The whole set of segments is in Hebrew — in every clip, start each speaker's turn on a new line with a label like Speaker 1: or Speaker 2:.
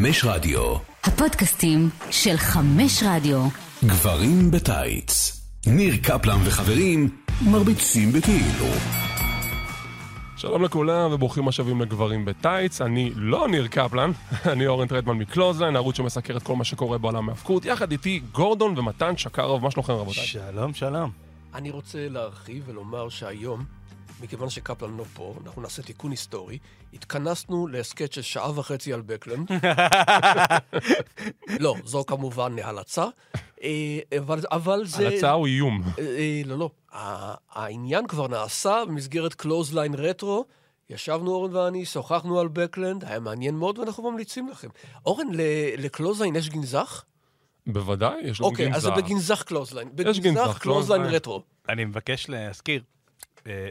Speaker 1: חמש רדיו.
Speaker 2: הפודקאסטים של חמש רדיו.
Speaker 1: גברים בטייץ. ניר קפלן וחברים מרביצים בכאילו.
Speaker 3: שלום לכולם וברוכים השבים לגברים בטייץ, אני לא ניר קפלן, אני אורן טרדמן מקלוזליין, ערוץ שמסקר את כל מה שקורה בעולם ההפקות, יחד איתי גורדון ומתן שקרוב, מה שלומכם רבותיי?
Speaker 4: שלום, שלום.
Speaker 5: אני רוצה להרחיב ולומר שהיום, מכיוון שקפלן לא פה, אנחנו נעשה תיקון היסטורי. התכנסנו להסכת של שעה וחצי על בקלנד. לא, זו כמובן הלצה. אה, אבל, אבל זה...
Speaker 3: הלצה או איום?
Speaker 5: אה, אה, לא, לא. העניין כבר נעשה במסגרת קלוזליין רטרו. ישבנו אורן ואני, שוחחנו על בקלנד, היה מעניין מאוד ואנחנו ממליצים לכם. אורן, לקלוזליין יש גנזך?
Speaker 3: בוודאי, יש גם
Speaker 5: אוקיי, אז זה. בגנזך קלוזליין.
Speaker 3: גנזך,
Speaker 5: בגנזך קלוזליין. רטרו.
Speaker 4: אני מבקש להזכיר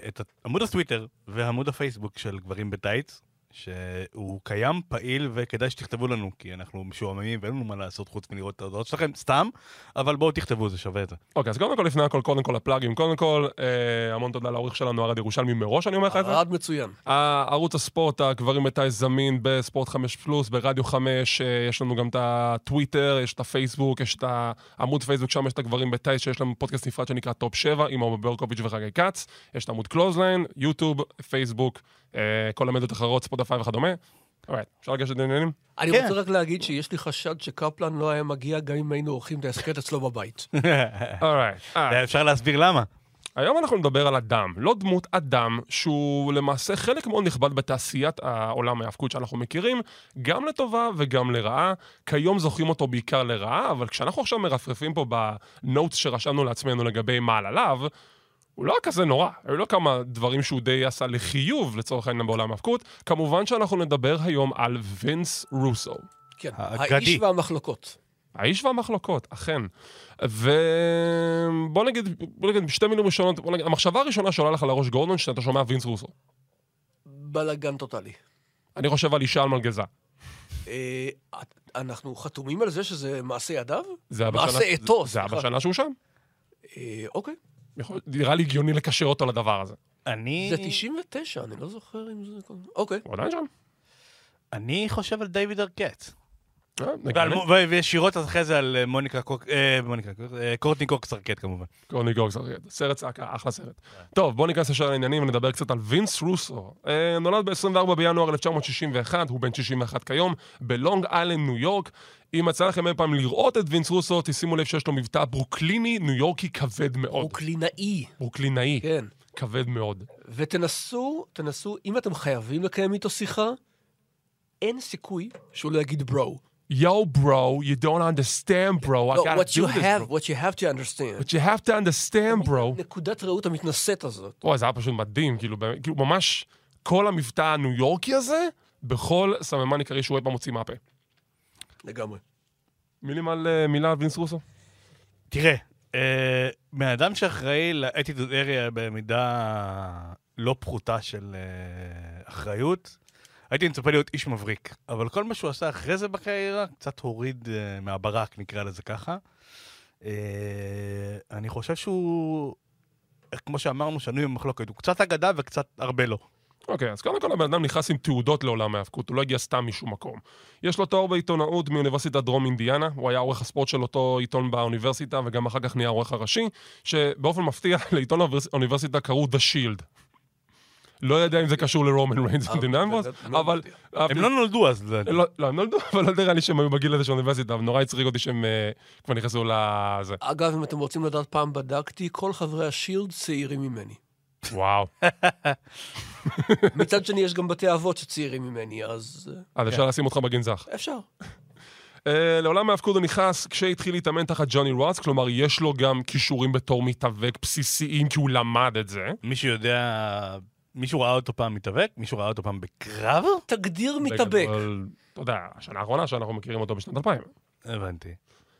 Speaker 4: את עמוד הטוויטר ועמוד הפייסבוק של גברים בטייץ, שהוא קיים, פעיל, וכדאי שתכתבו לנו, כי אנחנו משועממים ואין לנו מה לעשות חוץ מלראות את ההודעות שלכם, סתם, אבל בואו תכתבו, זה שווה את זה.
Speaker 3: אוקיי, אז קודם כל, לפני הכל, קודם כל ה plugים. קודם כל, אה, המון תודה לעורך שלנו, ערד ירושלמי מראש, אני אומר לך את זה.
Speaker 5: ערד מצוין.
Speaker 3: ערוץ הספורט, הגברים בטייץ זמין בספורט 5 פלוס, ברדיו 5, אה, יש לנו גם את הטוויטר, יש את הפייסבוק, יש את העמוד פייסבוק, שם יש את הגברים בטייץ, שיש לנו פודקאסט נפרד שנקרא טופ 7, עם עומר ברקוביץ' וחגי כץ, יש את עמוד קלוזליין, יוטיוב, פייסבוק, כל המדיות אחרות, ספוטיפיי וכדומה. אוקיי, אפשר לגשת לעניינים?
Speaker 5: אני
Speaker 4: כן.
Speaker 5: רוצה רק להגיד שיש לי חשד שקפלן לא היה מגיע גם אם היינו עורכים את ההסכת אצלו בבית.
Speaker 3: Alright. אה,
Speaker 4: אפשר להסביר למה.
Speaker 3: היום אנחנו נדבר על אדם, לא דמות אדם, שהוא למעשה חלק מאוד נכבד בתעשיית העולם ההאבקות שאנחנו מכירים, גם לטובה וגם לרעה. כיום זוכרים אותו בעיקר לרעה, אבל כשאנחנו עכשיו מרפרפים פה בנוטס שרשמנו לעצמנו לגבי מעלליו, הוא לא היה כזה נורא, היו לו כמה דברים שהוא די עשה לחיוב לצורך העניין בעולם ההאבקות. כמובן שאנחנו נדבר היום על וינס רוסו.
Speaker 5: כן,
Speaker 4: האגדי.
Speaker 5: האיש והמחלוקות.
Speaker 3: האיש והמחלוקות, אכן. ובוא נגיד, בוא נגיד בשתי מילים ראשונות, בוא נגיד, המחשבה הראשונה שעולה לך לראש גורדון, שאתה שומע וינס רוסו.
Speaker 5: בלאגן טוטאלי.
Speaker 3: אני חושב על אישה על מלגזה.
Speaker 5: אה, אנחנו חתומים על זה שזה מעשה ידיו?
Speaker 3: זה היה
Speaker 5: מעשה
Speaker 3: בשנה-
Speaker 5: עטו,
Speaker 3: זה היה. בשנה שהוא שם.
Speaker 5: אה, אוקיי.
Speaker 3: נראה לי הגיוני לקשר אותו לדבר הזה.
Speaker 4: אני...
Speaker 5: זה 99, אני לא זוכר אם זה... אוקיי.
Speaker 3: הוא עדיין שם.
Speaker 4: אני חושב על דיוויד ארקט.
Speaker 3: אה,
Speaker 4: וישירות אחרי זה על אה, מוניקה קוק... אה, מוניקה קוק... קורטני קוקס ארקט כמובן.
Speaker 3: קורני גוגס, סרט צעקה, אחלה סרט. טוב, בוא ניכנס ישר לעניינים ונדבר קצת על וינס רוסו. נולד ב-24 בינואר 1961, הוא בן 61 כיום, בלונג איילנד, ניו יורק. אם יצא לכם אי פעם לראות את וינס רוסו, תשימו לב שיש לו מבטא ברוקליני, ניו יורקי כבד מאוד.
Speaker 5: ברוקלינאי.
Speaker 3: ברוקלינאי,
Speaker 5: כן.
Speaker 3: כבד מאוד.
Speaker 5: ותנסו, תנסו, אם אתם חייבים לקיים איתו שיחה, אין סיכוי שהוא לא יגיד bro.
Speaker 3: Yo, bro, you don't understand, bro. I gotta
Speaker 5: what
Speaker 3: do
Speaker 5: you
Speaker 3: this,
Speaker 5: have,
Speaker 3: bro.
Speaker 5: what you have to understand.
Speaker 3: But you have to understand, bro.
Speaker 5: נקודת ראות המתנשאת הזאת.
Speaker 3: וואי, זה היה פשוט מדהים, כאילו, באמת, כאילו ממש כל המבטא הניו יורקי הזה, בכל סממן עיקרי שהוא אי פעם מוציא מהפה.
Speaker 5: לגמרי.
Speaker 3: מילים על אה, מילה על וינס רוסו?
Speaker 4: תראה, אה, בן אדם שאחראי לאטיטוד אריה במידה לא פחותה של אה, אחריות, הייתי מצפה להיות איש מבריק. אבל כל מה שהוא עשה אחרי זה בקריירה, קצת הוריד אה, מהברק, נקרא לזה ככה. אה, אני חושב שהוא, כמו שאמרנו, שנוי במחלוקת. הוא קצת אגדה וקצת הרבה לא.
Speaker 3: אוקיי, אז קודם כל הבן אדם נכנס עם תעודות לעולם ההאבקות, הוא לא הגיע סתם משום מקום. יש לו תואר בעיתונאות מאוניברסיטת דרום אינדיאנה, הוא היה עורך הספורט של אותו עיתון באוניברסיטה, וגם אחר כך נהיה העורך הראשי, שבאופן מפתיע לעיתון האוניברסיטה קראו The Shield. לא יודע אם זה קשור לרומן ריינס
Speaker 5: אה,
Speaker 3: ודינמבוס,
Speaker 5: באמת לא
Speaker 3: אבל...
Speaker 4: הם לא נולדו אז. לדעתי.
Speaker 3: לא, לא, הם נולדו, אבל לא נראה לי שהם היו בגיל הזה של האוניברסיטה, ונורא הצחיק אותי שהם אה, כבר נכנסו לזה.
Speaker 5: אגב, אם אתם רוצים לדעת, פעם בדקתי, כל חברי השילד צעירים ממני.
Speaker 3: וואו.
Speaker 5: מצד שני, יש גם בתי אבות שצעירים ממני, אז אה,
Speaker 3: אז אפשר לשים אותך בגנזך.
Speaker 5: אפשר.
Speaker 3: אה, לעולם ההאבקות הוא נכנס כשהתחיל להתאמן תחת ג'וני רוץ, כלומר יש לו גם כישורים בתור מתאבק בסיסיים, כי הוא למד את זה.
Speaker 4: מישהו יודע... מישהו ראה אותו פעם מתאבק? מישהו ראה אותו פעם בקרב?
Speaker 5: תגדיר מתאבק.
Speaker 3: בגדול, אתה יודע, השנה האחרונה שאנחנו מכירים אותו בשנת 2000.
Speaker 4: הבנתי.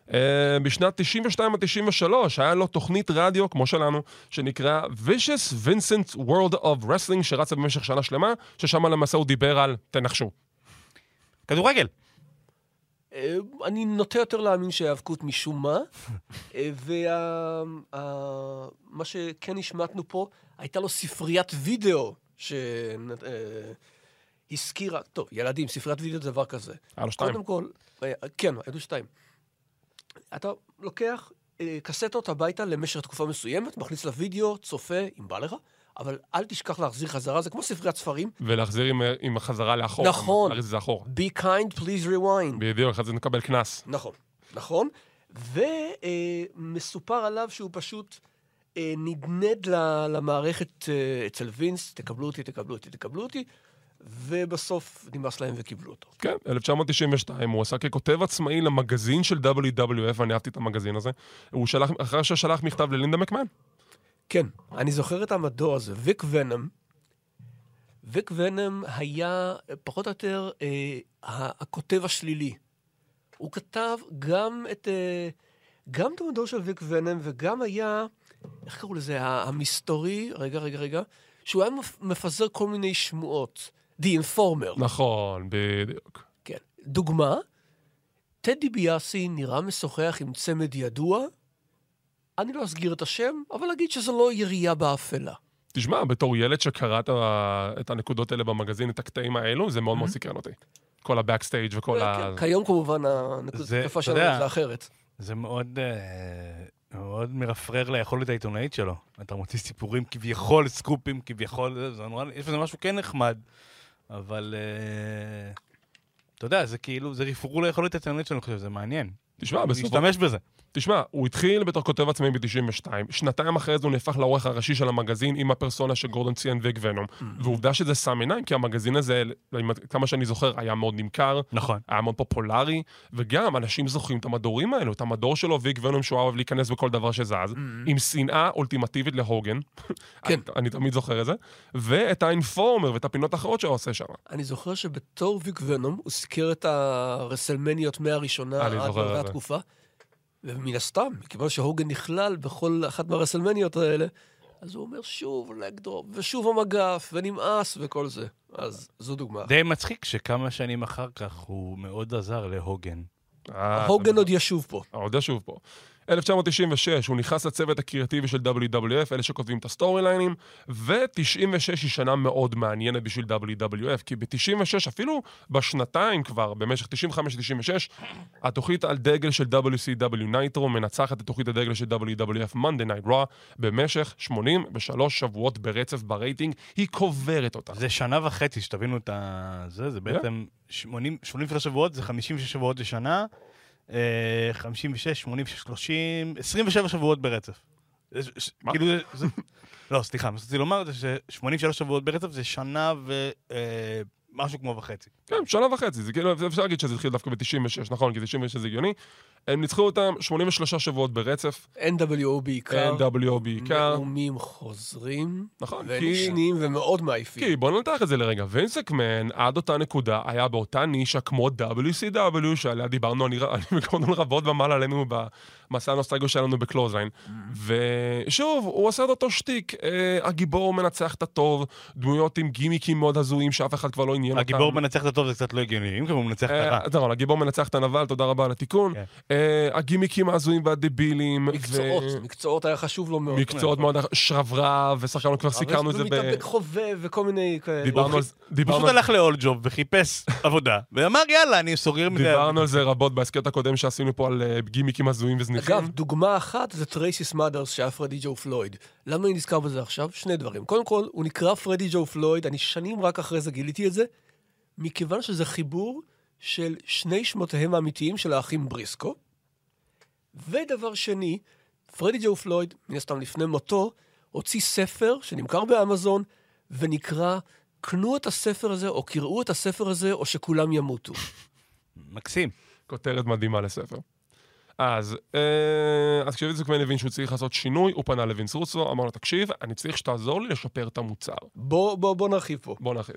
Speaker 3: Uh, בשנת 92 עד 93 היה לו תוכנית רדיו, כמו שלנו, שנקרא Vicious Vincent World of Wrestling, שרצה במשך שנה שלמה, ששם למעשה הוא דיבר על, תנחשו.
Speaker 4: כדורגל.
Speaker 5: אה, אני נוטה יותר להאמין שהיאבקות משום מה, ומה שכן השמטנו פה, הייתה לו ספריית וידאו, הזכירה, טוב, ילדים, ספריית וידאו זה דבר כזה.
Speaker 3: היה לו שתיים.
Speaker 5: קודם כל, אה, כן, היו שתיים. אתה לוקח אה, קסטות הביתה למשך תקופה מסוימת, מכניס לוידאו, צופה, אם בא לך, אבל אל תשכח להחזיר חזרה, זה כמו ספריית ספרים.
Speaker 3: ולהחזיר עם, עם החזרה לאחור.
Speaker 5: נכון.
Speaker 3: להריץ את זה אחורה.
Speaker 5: Be kind, please rewind.
Speaker 3: בדיוק, אחרי זה נקבל קנס.
Speaker 5: נכון, נכון. ומסופר עליו שהוא פשוט אה, נדנד ל- למערכת אה, אצל וינס, תקבלו אותי, תקבלו אותי, תקבלו אותי, ובסוף נמאס להם וקיבלו אותו.
Speaker 3: כן, 1992, הוא עשה ככותב עצמאי למגזין של WWF, אני אהבתי את המגזין הזה. הוא שלח, אחרי ששלח מכתב ללינדה מקמן.
Speaker 5: כן, אני זוכר את המדור הזה, ויק ונם. ויק ונם היה פחות או יותר אה, הכותב השלילי. הוא כתב גם את, אה, גם את המדור של ויק ונם וגם היה, איך קראו לזה, המסתורי, רגע, רגע, רגע, שהוא היה מפ- מפזר כל מיני שמועות. The Informer.
Speaker 3: נכון, בדיוק.
Speaker 5: כן. דוגמה, טדי ביאסי נראה משוחח עם צמד ידוע, אני לא אסגיר את השם, אבל אגיד שזו לא ירייה באפלה.
Speaker 3: תשמע, בתור ילד שקרא את הנקודות האלה במגזין, את הקטעים האלו, זה מאוד מאוד סקרן אותי. כל הבקסטייג' וכל ה...
Speaker 5: כן, כיום כמובן הנקודת התקפה שלנו זה אחרת.
Speaker 4: זה מאוד, אה, מאוד מרפרר ליכולת העיתונאית שלו. אתה מוציא סיפורים כביכול, סקופים כביכול, זה- זה נורא, יש בזה משהו כן נחמד, אבל אה, אתה יודע, זה כאילו, זה רפרור ליכולת העיתונאית שלו, אני חושב, זה מעניין.
Speaker 3: תשמע, בסופו...
Speaker 4: להשתמש בזה.
Speaker 3: תשמע, הוא התחיל בתור כותב עצמאי ב-92, שנתיים אחרי זה הוא נהפך לעורך הראשי של המגזין עם הפרסונה שגורדון ציין ויק ונום. ועובדה שזה שם עיניים, כי המגזין הזה, כמה שאני זוכר, היה מאוד נמכר,
Speaker 4: נכון.
Speaker 3: היה מאוד פופולרי, וגם אנשים זוכרים את המדורים האלו, את המדור שלו, ויק ונום, שהוא אוהב להיכנס בכל דבר שזז, עם שנאה אולטימטיבית להוגן,
Speaker 5: כן.
Speaker 3: אני, אני תמיד זוכר את זה, ואת האינפורמר ואת הפינות האחרות שהוא עושה שם.
Speaker 5: אני זוכר שבתור ויק ונום הוא סיקר את הרסלמניות מהראשונה עד ומן הסתם, מכיוון שהוגן נכלל בכל אחת מהרסלמניות האלה, אז הוא אומר שוב לגדרופ, ושוב המגף, ונמאס וכל זה. אז זו דוגמה.
Speaker 4: די מצחיק שכמה שנים אחר כך הוא מאוד עזר להוגן.
Speaker 3: אה,
Speaker 5: הוגן עוד ישוב פה.
Speaker 3: עוד ישוב פה. 1996, הוא נכנס לצוות הקריאטיבי של WWF, אלה שכותבים את ה story line ים, ו-96 היא שנה מאוד מעניינת בשביל WWF, כי ב-96, אפילו בשנתיים כבר, במשך 95-96, תוכנית הדגל של WCW נייטרו מנצחת את תוכנית הדגל של WWF Monday Night Raw במשך 83 שבועות ברצף ברייטינג, היא קוברת אותה.
Speaker 4: זה שנה וחצי, שתבינו את ה... זה, זה בעצם 80, 83 שבועות, זה 56 שבועות לשנה, 56, 86, 30, 27 שבועות ברצף.
Speaker 3: מה?
Speaker 4: כאילו, זה-. לא, סליחה, מה שרציתי לומר זה ש-83 שבועות ברצף זה שנה ומשהו כמו וחצי.
Speaker 3: כן, שנה וחצי, זה כאילו, אפשר להגיד שזה התחיל דווקא ב-96, נכון, כי 96 זה הגיוני. הם ניצחו אותם 83 שבועות ברצף,
Speaker 5: NWO בעיקר.
Speaker 3: NWO בעיקר.
Speaker 5: נאומים חוזרים.
Speaker 3: נכון, כי-
Speaker 5: ונשניים ומאוד מעייפים.
Speaker 3: כי בוא ננתח את זה לרגע, וינסקמן עד אותה נקודה היה באותה נישה כמו WCW שעליה דיברנו אני, אני וגורדון רבות ומעלה עלינו במסע הנוסטלגי שלנו ב Clothesline. ושוב, הוא עושה את אותו שטיק, אה, הגיבור מנצח את הטוב, דמויות עם גימיקים מאוד הזויים שאף אחד כבר לא עניין אותם.
Speaker 4: הגיבור מנצח את הטוב זה קצת לא הגיוני, אם כבר הוא מנצח את הרע.
Speaker 3: אה, נכון, הגיבור מנצח את הנבל, תודה רבה על התיקון.
Speaker 4: כן.
Speaker 3: אה, הגימיקים ההזויים והדבילים.
Speaker 5: מקצועות,
Speaker 3: ו-
Speaker 5: מקצועות היה חשוב לו מאוד.
Speaker 3: מקצועות מאוד, שרברב, ושחקנו כבר סיכרנו את זה ב...
Speaker 5: ומתאבק חובב וכל מיני כאלה.
Speaker 3: דיברנו על זה,
Speaker 4: פשוט
Speaker 3: על
Speaker 4: הלך ל All Job וחיפש עבודה, ואמר יאללה, אני סוגר מזה.
Speaker 3: דיברנו על זה רבות בהסכת הקודם שעשינו פה על אה, גימיקים הזויים וזניחים.
Speaker 5: אגב, דוגמה אחת זה טרייסי סמאדרס שהיה פרדי ג'ו פלויד. למה אני נזכר בזה עכשיו? שני דברים. קודם כל, הוא נקרא פרדי ג'ו פלויד, אני שנים רק אחרי זה גיליתי את זה, מכיוון שזה חיבור של שני שמותיהם האמיתיים של האחים בריסקו. ודבר שני, פרדי ג'ו פלויד, מן הסתם לפני מותו, הוציא ספר שנמכר באמזון, ונקרא קנו את הספר הזה, או קראו את הספר הזה, או שכולם ימותו.
Speaker 4: מקסים.
Speaker 3: כותרת מדהימה לספר. אז, אה, אז כשווינס מקמן הבין שהוא צריך לעשות שינוי, הוא פנה לווינס רוסו, אמר לו, תקשיב, אני צריך שתעזור לי לשפר את המוצר.
Speaker 5: בוא, בוא, בוא נרחיב פה.
Speaker 3: בוא נרחיב.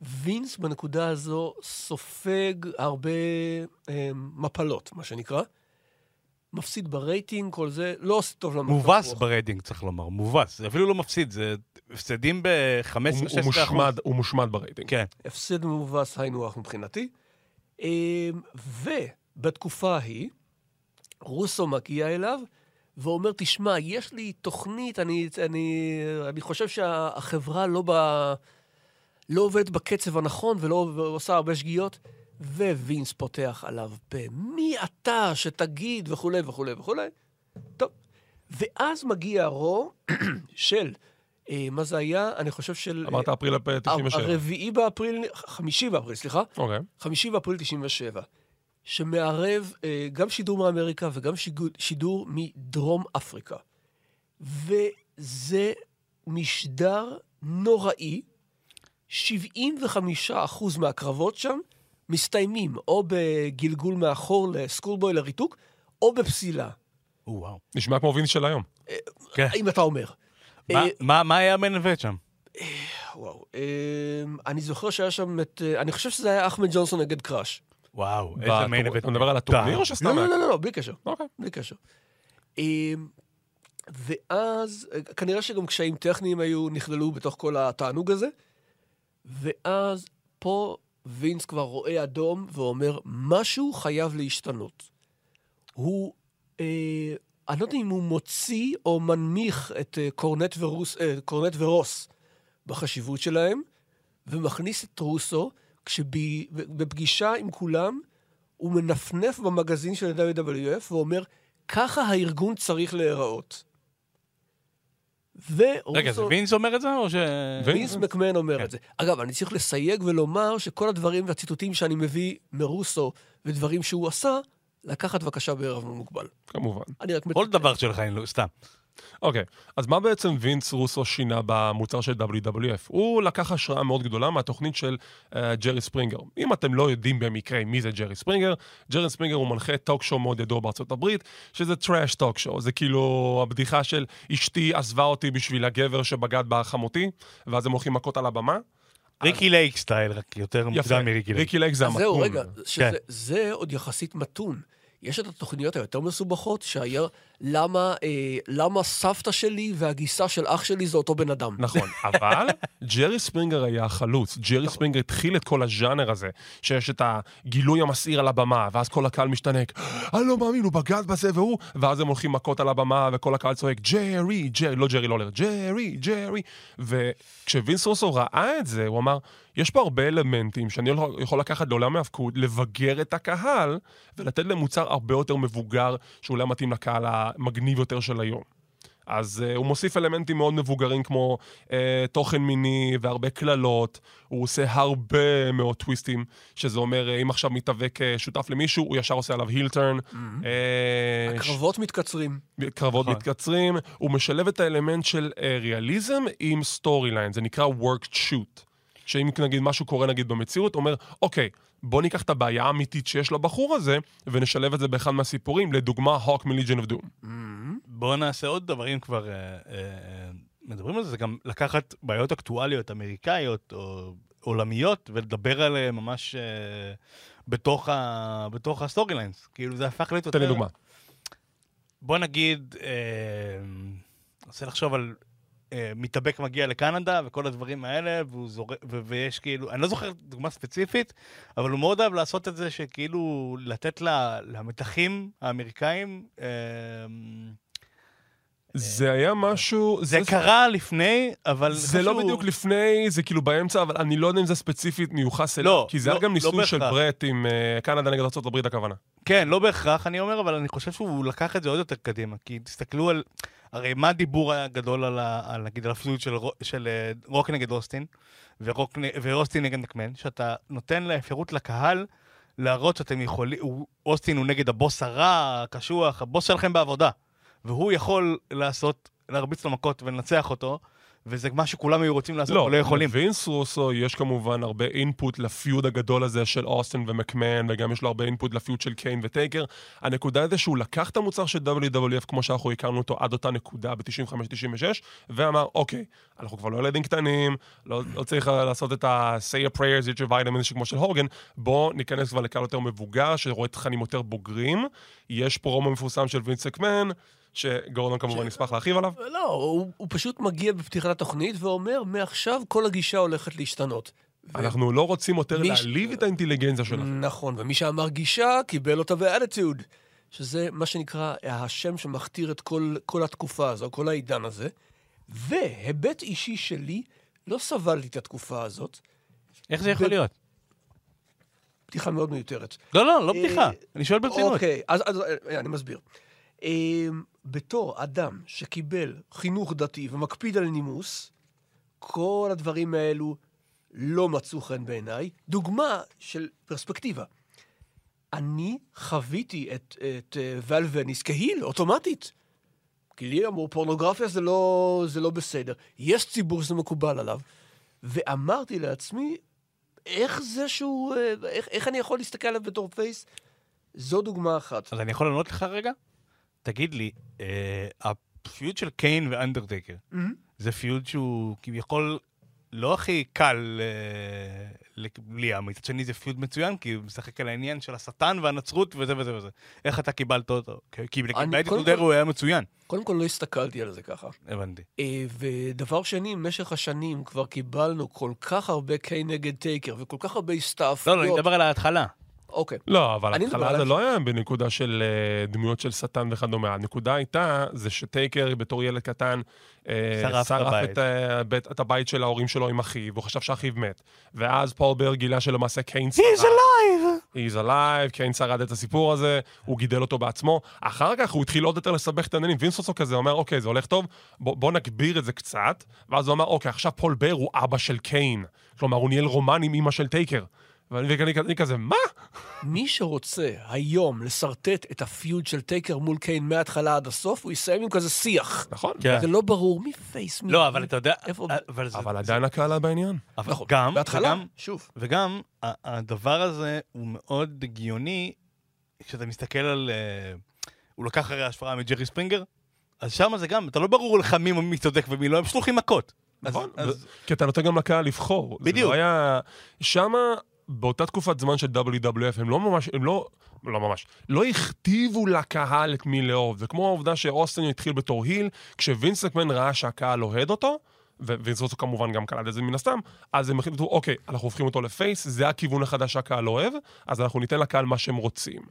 Speaker 5: וינס בנקודה הזו סופג הרבה אה, מפלות, מה שנקרא. מפסיד ברייטינג, כל זה, לא עושה טוב למקום.
Speaker 4: מובס ברייטינג, צריך לומר, מובס. זה אפילו לא מפסיד, זה הפסדים
Speaker 3: הוא,
Speaker 4: ב-15-16
Speaker 3: הוא, מושמד, הוא מושמד ברייטינג.
Speaker 4: כן.
Speaker 5: הפסד מובס היינו הך מבחינתי. אה, ובתקופה ההיא, רוסו מגיע אליו ואומר, תשמע, יש לי תוכנית, אני, אני, אני חושב שהחברה לא, ב, לא עובדת בקצב הנכון ולא עושה הרבה שגיאות, ווינס פותח עליו פה, מי אתה שתגיד וכולי וכולי וכולי. טוב, ואז מגיע רו של, אה, מה זה היה? אני חושב של...
Speaker 3: אמרת אפריל 97.
Speaker 5: הרביעי באפריל, חמישי באפריל, סליחה.
Speaker 3: אוקיי.
Speaker 5: חמישי באפריל 97, שמערב אה, גם שידור מאמריקה וגם שיגור, שידור מדרום אפריקה. וזה משדר נוראי, 75% מהקרבות שם מסתיימים או בגלגול מאחור ל schoolboy לריתוק, או בפסילה.
Speaker 4: וואו.
Speaker 3: נשמע כמו וינס של היום.
Speaker 4: כן.
Speaker 5: אם אתה אומר.
Speaker 4: מה-
Speaker 5: אה,
Speaker 4: מה- מה היה מנווט שם?
Speaker 5: וואו, אה, אני זוכר שהיה שם את... אה, אני חושב שזה היה אחמד ג'ונסון נגד קראש.
Speaker 4: וואו, איזה מיין אבנט.
Speaker 3: אתה מדבר על הטורניר או שסתם
Speaker 5: לא,
Speaker 3: היה?
Speaker 5: לא, לא, לא, בלי קשר.
Speaker 3: אוקיי.
Speaker 5: בלי קשר. אמ, ואז, אה, כנראה שגם קשיים טכניים היו, נכללו בתוך כל התענוג הזה, ואז פה וינס כבר רואה אדום ואומר, משהו חייב להשתנות. הוא, אה, אני לא יודע אם הוא מוציא או מנמיך את אה, קורנט, ורוס, אה, קורנט ורוס בחשיבות שלהם, ומכניס את רוסו, כשבפגישה עם כולם, הוא מנפנף במגזין של ה-WWF ואומר, ככה הארגון צריך להיראות. ורוסו...
Speaker 4: רגע, זה וינס אומר את זה או ש...
Speaker 5: וינס מקמן אומר
Speaker 4: כן.
Speaker 5: את זה. אגב, אני צריך לסייג ולומר שכל הדברים והציטוטים שאני מביא מרוסו ודברים שהוא עשה, לקחת בבקשה בערבון מוגבל.
Speaker 3: כמובן.
Speaker 5: אני רק
Speaker 4: כל. דבר שלך, אני לא, סתם.
Speaker 3: אוקיי, אז מה בעצם וינס רוסו שינה במוצר של WWF? הוא לקח השראה מאוד גדולה מהתוכנית של אה, ג'רי ספרינגר. אם אתם לא יודעים במקרה מי זה ג'רי ספרינגר, ג'רי ספרינגר הוא מנחה talk show מאוד ידוע בארצות הברית, שזה trash talk show. זה כאילו הבדיחה של אשתי עזבה אותי בשביל הגבר שבגד בחמותי, ואז הם הולכים מכות על הבמה.
Speaker 4: ריקי לייק style, רק יותר מוקדם מריקי לייק.
Speaker 3: ריקי לייק זה המתון.
Speaker 5: זהו, רגע, שזה,
Speaker 4: כן.
Speaker 5: זה עוד יחסית מתון. יש את התוכניות היותר מסובכות, שהיה למה, אה, למה סבתא שלי והגיסה של אח שלי זה אותו בן אדם.
Speaker 3: נכון, אבל ג'רי ספרינגר היה החלוץ. ג'רי ספרינגר התחיל את כל הז'אנר הזה, שיש את הגילוי המסעיר על הבמה, ואז כל הקהל משתנק, אני לא מאמין, הוא בגד בזה והוא, ואז הם הולכים מכות על הבמה, וכל הקהל צועק, ג'רי, ג'רי, לא ג'רי לולר, ג'רי, ג'רי. וכשווינס רוסו ראה את זה, הוא אמר, יש פה הרבה אלמנטים שאני יכול- לקחת לעולם ההאבקות, לבגר את הקהל, ולתת להם מוצר הרבה יותר מבוגר, שאולי מתאים לקהל המגניב יותר של היום. אז uh, הוא מוסיף אלמנטים מאוד מבוגרים כמו uh, תוכן מיני והרבה קללות, הוא עושה הרבה מאוד טוויסטים, שזה אומר, uh, אם עכשיו מתאבק uh, שותף למישהו, הוא ישר עושה עליו הילטרן.
Speaker 5: Mm-hmm.
Speaker 3: אה,
Speaker 5: הקרבות מתקצרים.
Speaker 3: קרבות
Speaker 4: נכון.
Speaker 3: מתקצרים, הוא משלב את האלמנט של אה, ריאליזם עם story line, זה נקרא worked shoot. שאם נגיד משהו קורה נגיד במציאות, הוא אומר, אוקיי, בוא ניקח את הבעיה האמיתית שיש לבחור הזה, ונשלב את זה באחד מהסיפורים, לדוגמה, הוק מ Legion of Doom.
Speaker 4: בואו נעשה עוד דברים כבר, אה, אה, מדברים על זה, זה גם לקחת בעיות אקטואליות אמריקאיות או עולמיות ולדבר עליהן ממש אה, בתוך ה- בתוך ה story lines. כאילו זה הפך להיות יותר...
Speaker 3: תן לי דוגמה.
Speaker 4: בוא נגיד, אה, אני רוצה לחשוב על אה, מתאבק מגיע לקנדה וכל הדברים האלה, והוא זורק, ו- ויש כאילו, אני לא זוכר דוגמה ספציפית, אבל הוא מאוד אהב לעשות את זה, שכאילו לתת ל- למתחים האמריקאים, אה,
Speaker 3: זה היה משהו...
Speaker 4: זה קרה לפני, אבל
Speaker 3: זה לא
Speaker 4: חשוב-
Speaker 3: בדיוק לפני, זה כאילו באמצע, אבל אני לא יודע אם זה ספציפית מיוחס אליו.
Speaker 4: לא,
Speaker 3: כי זה
Speaker 4: לא,
Speaker 3: היה גם
Speaker 4: לא
Speaker 3: ניסוי של
Speaker 4: בהכרח.
Speaker 3: ברט עם אה, קנדה נגד ארה"ב הכוונה.
Speaker 4: כן, לא בהכרח, אני אומר, אבל אני חושב שהוא לקח את זה עוד יותר קדימה. כי תסתכלו על... הרי מה הדיבור היה גדול על, ה, על נגיד, על הפסידות של, של אה, רוק נגד אוסטין, ורוק, ואוסטין נגד מקמן, שאתה נותן לאפשרות לקהל להראות שאתם יכולים... אוסטין הוא נגד הבוס הרע, הקשוח, הבוס שלכם בעבודה. והוא יכול לעשות, להרביץ לו מכות ולנצח אותו, וזה מה שכולם היו רוצים לעשות,
Speaker 3: לא,
Speaker 4: אבל לא יכולים.
Speaker 3: לווינס רוסו יש כמובן הרבה אינפוט לפיוד הגדול הזה של אוסטין ומקמן, וגם יש לו הרבה אינפוט לפיוד של קיין וטייקר. הנקודה זה שהוא לקח את המוצר של WWF כמו שאנחנו הכרנו אותו עד אותה נקודה ב-95-96, ואמר, אוקיי, אנחנו כבר לא ילדים קטנים, לא, לא צריך לעשות את ה-say a prayers, eat your vitamins כמו של הוגן, בואו ניכנס כבר לקהל יותר מבוגר, שרואה תכנים יותר בוגרים. יש פרומו מפורסם של וינס מקמן, שגורדון כמובן ישמח להרחיב עליו.
Speaker 5: לא, הוא, הוא פשוט מגיע בפתיחת התוכנית ואומר, מעכשיו כל הגישה הולכת להשתנות.
Speaker 3: אנחנו לא רוצים יותר להעליב את האינטליגנציה שלכם.
Speaker 5: נכון, ומי שאמר גישה, קיבל אותה באטיטיוד. שזה מה שנקרא השם שמכתיר את כל, כל התקופה הזו, כל העידן הזה. והיבט אישי שלי, לא סבלתי את התקופה הזאת,
Speaker 4: איך זה יכול להיות?
Speaker 5: בדיחה מאוד מיותרת.
Speaker 4: לא, לא, לא
Speaker 5: אה,
Speaker 4: בדיחה. אני שואל ברצינות.
Speaker 5: אוקיי, אז, אה, אני מסביר. בתור אדם שקיבל חינוך דתי ומקפיד על נימוס, כל הדברים האלו לא מצאו חן בעיניי. דוגמה של פרספקטיבה. אני חוויתי את, את אה, ואל וניס כהיל, אוטומטית. כי לי אמרו, פורנוגרפיה זה לא, זה לא בסדר. יש ציבור שזה מקובל עליו. ואמרתי לעצמי, איך זה שהוא... אה, איך, איך אני יכול להסתכל עליו בתור face? זו דוגמה אחת.
Speaker 4: אז אני יכול לענות לך רגע? תגיד לי, אה, ה feud של קיין ואנדרטקר,
Speaker 5: מהמם.
Speaker 4: זה feud שהוא כביכול לא הכי קל אה, לבליעה, מצד שני זה feud מצוין, כי הוא משחק על העניין של השטן והנצרות וזה וזה וזה. איך אתה קיבלת אותו? כי- טודר
Speaker 5: כל-
Speaker 4: הוא היה מצוין.
Speaker 5: קודם כל, לא הסתכלתי על זה ככה.
Speaker 4: הבנתי.
Speaker 5: אה, ודבר שני, במשך השנים כבר קיבלנו כל כך הרבה קיי נגד טייקר וכל כך הרבה הסתעפויות.
Speaker 4: לא, לא, אני מדבר על ההתחלה.
Speaker 5: אוקיי.
Speaker 3: לא, אבל ההתחלה זה לא היה בנקודה של אה, דמויות של שטן וכדומה. הנקודה הייתה, זה שטייקר בתור ילד קטן, אה,
Speaker 4: שרף את הבית.
Speaker 3: את, אה, בית- את הבית של ההורים שלו עם אחיו, והוא חשב שאחיו מת. ואז פול בר גילה שלמעשה קיין שרד.
Speaker 4: He's alive!
Speaker 3: He's alive, קיין שרד את הסיפור הזה, הוא גידל אותו בעצמו. אחר כך הוא התחיל עוד יותר לסבך את העניינים. וינסוסו כזה אומר, אוקיי, זה הולך טוב, בוא, בוא נגביר את זה קצת. ואז הוא אמר, אוקיי, עכשיו פול בארר הוא אבא של קיין. כלומר, הוא ניהל רומן עם אמא של טייקר. ואני ואני- אני כזה, מה?
Speaker 5: מי שרוצה היום לשרטט את ה feud של טייקר מול קיין מההתחלה עד הסוף, הוא יסיים עם כזה שיח.
Speaker 3: נכון.
Speaker 4: כן.
Speaker 5: זה לא ברור מי face מי.
Speaker 4: לא, אבל אתה יודע...
Speaker 5: איפה-
Speaker 4: אבל זה-
Speaker 3: אבל עדיין הקהל היה בעניין.
Speaker 4: אבל
Speaker 5: נכון.
Speaker 4: גם,
Speaker 5: בהתחלה,
Speaker 4: וגם,
Speaker 5: שוב.
Speaker 4: וגם הדבר הזה הוא מאוד הגיוני, כשאתה מסתכל על... אה, הוא לקח הרי השפעה מג'רי ספרינגר, אז שם זה גם, אתה לא ברור לך מי מי צודק ומי לא, הם הולכים מכות.
Speaker 3: נכון,
Speaker 4: אז-
Speaker 3: כי אתה נותן גם לקהל לבחור. זה
Speaker 4: בדיוק.
Speaker 3: לא היה... שמה, באותה תקופת זמן של WWF, הם לא ממש, הם לא... לא ממש. לא הכתיבו לקהל את מי לאהוב. זה כמו העובדה שאוסטין התחיל בתור היל, כשווינס מקמן ראה שהקהל אוהד אותו, ווינס רוסו כמובן גם קלט את זה מן הסתם, אז הם החליטו, אוקיי, אנחנו הופכים אותו לפייס, זה הכיוון החדש שהקהל אוהב, אז אנחנו ניתן לקהל מה שהם רוצים.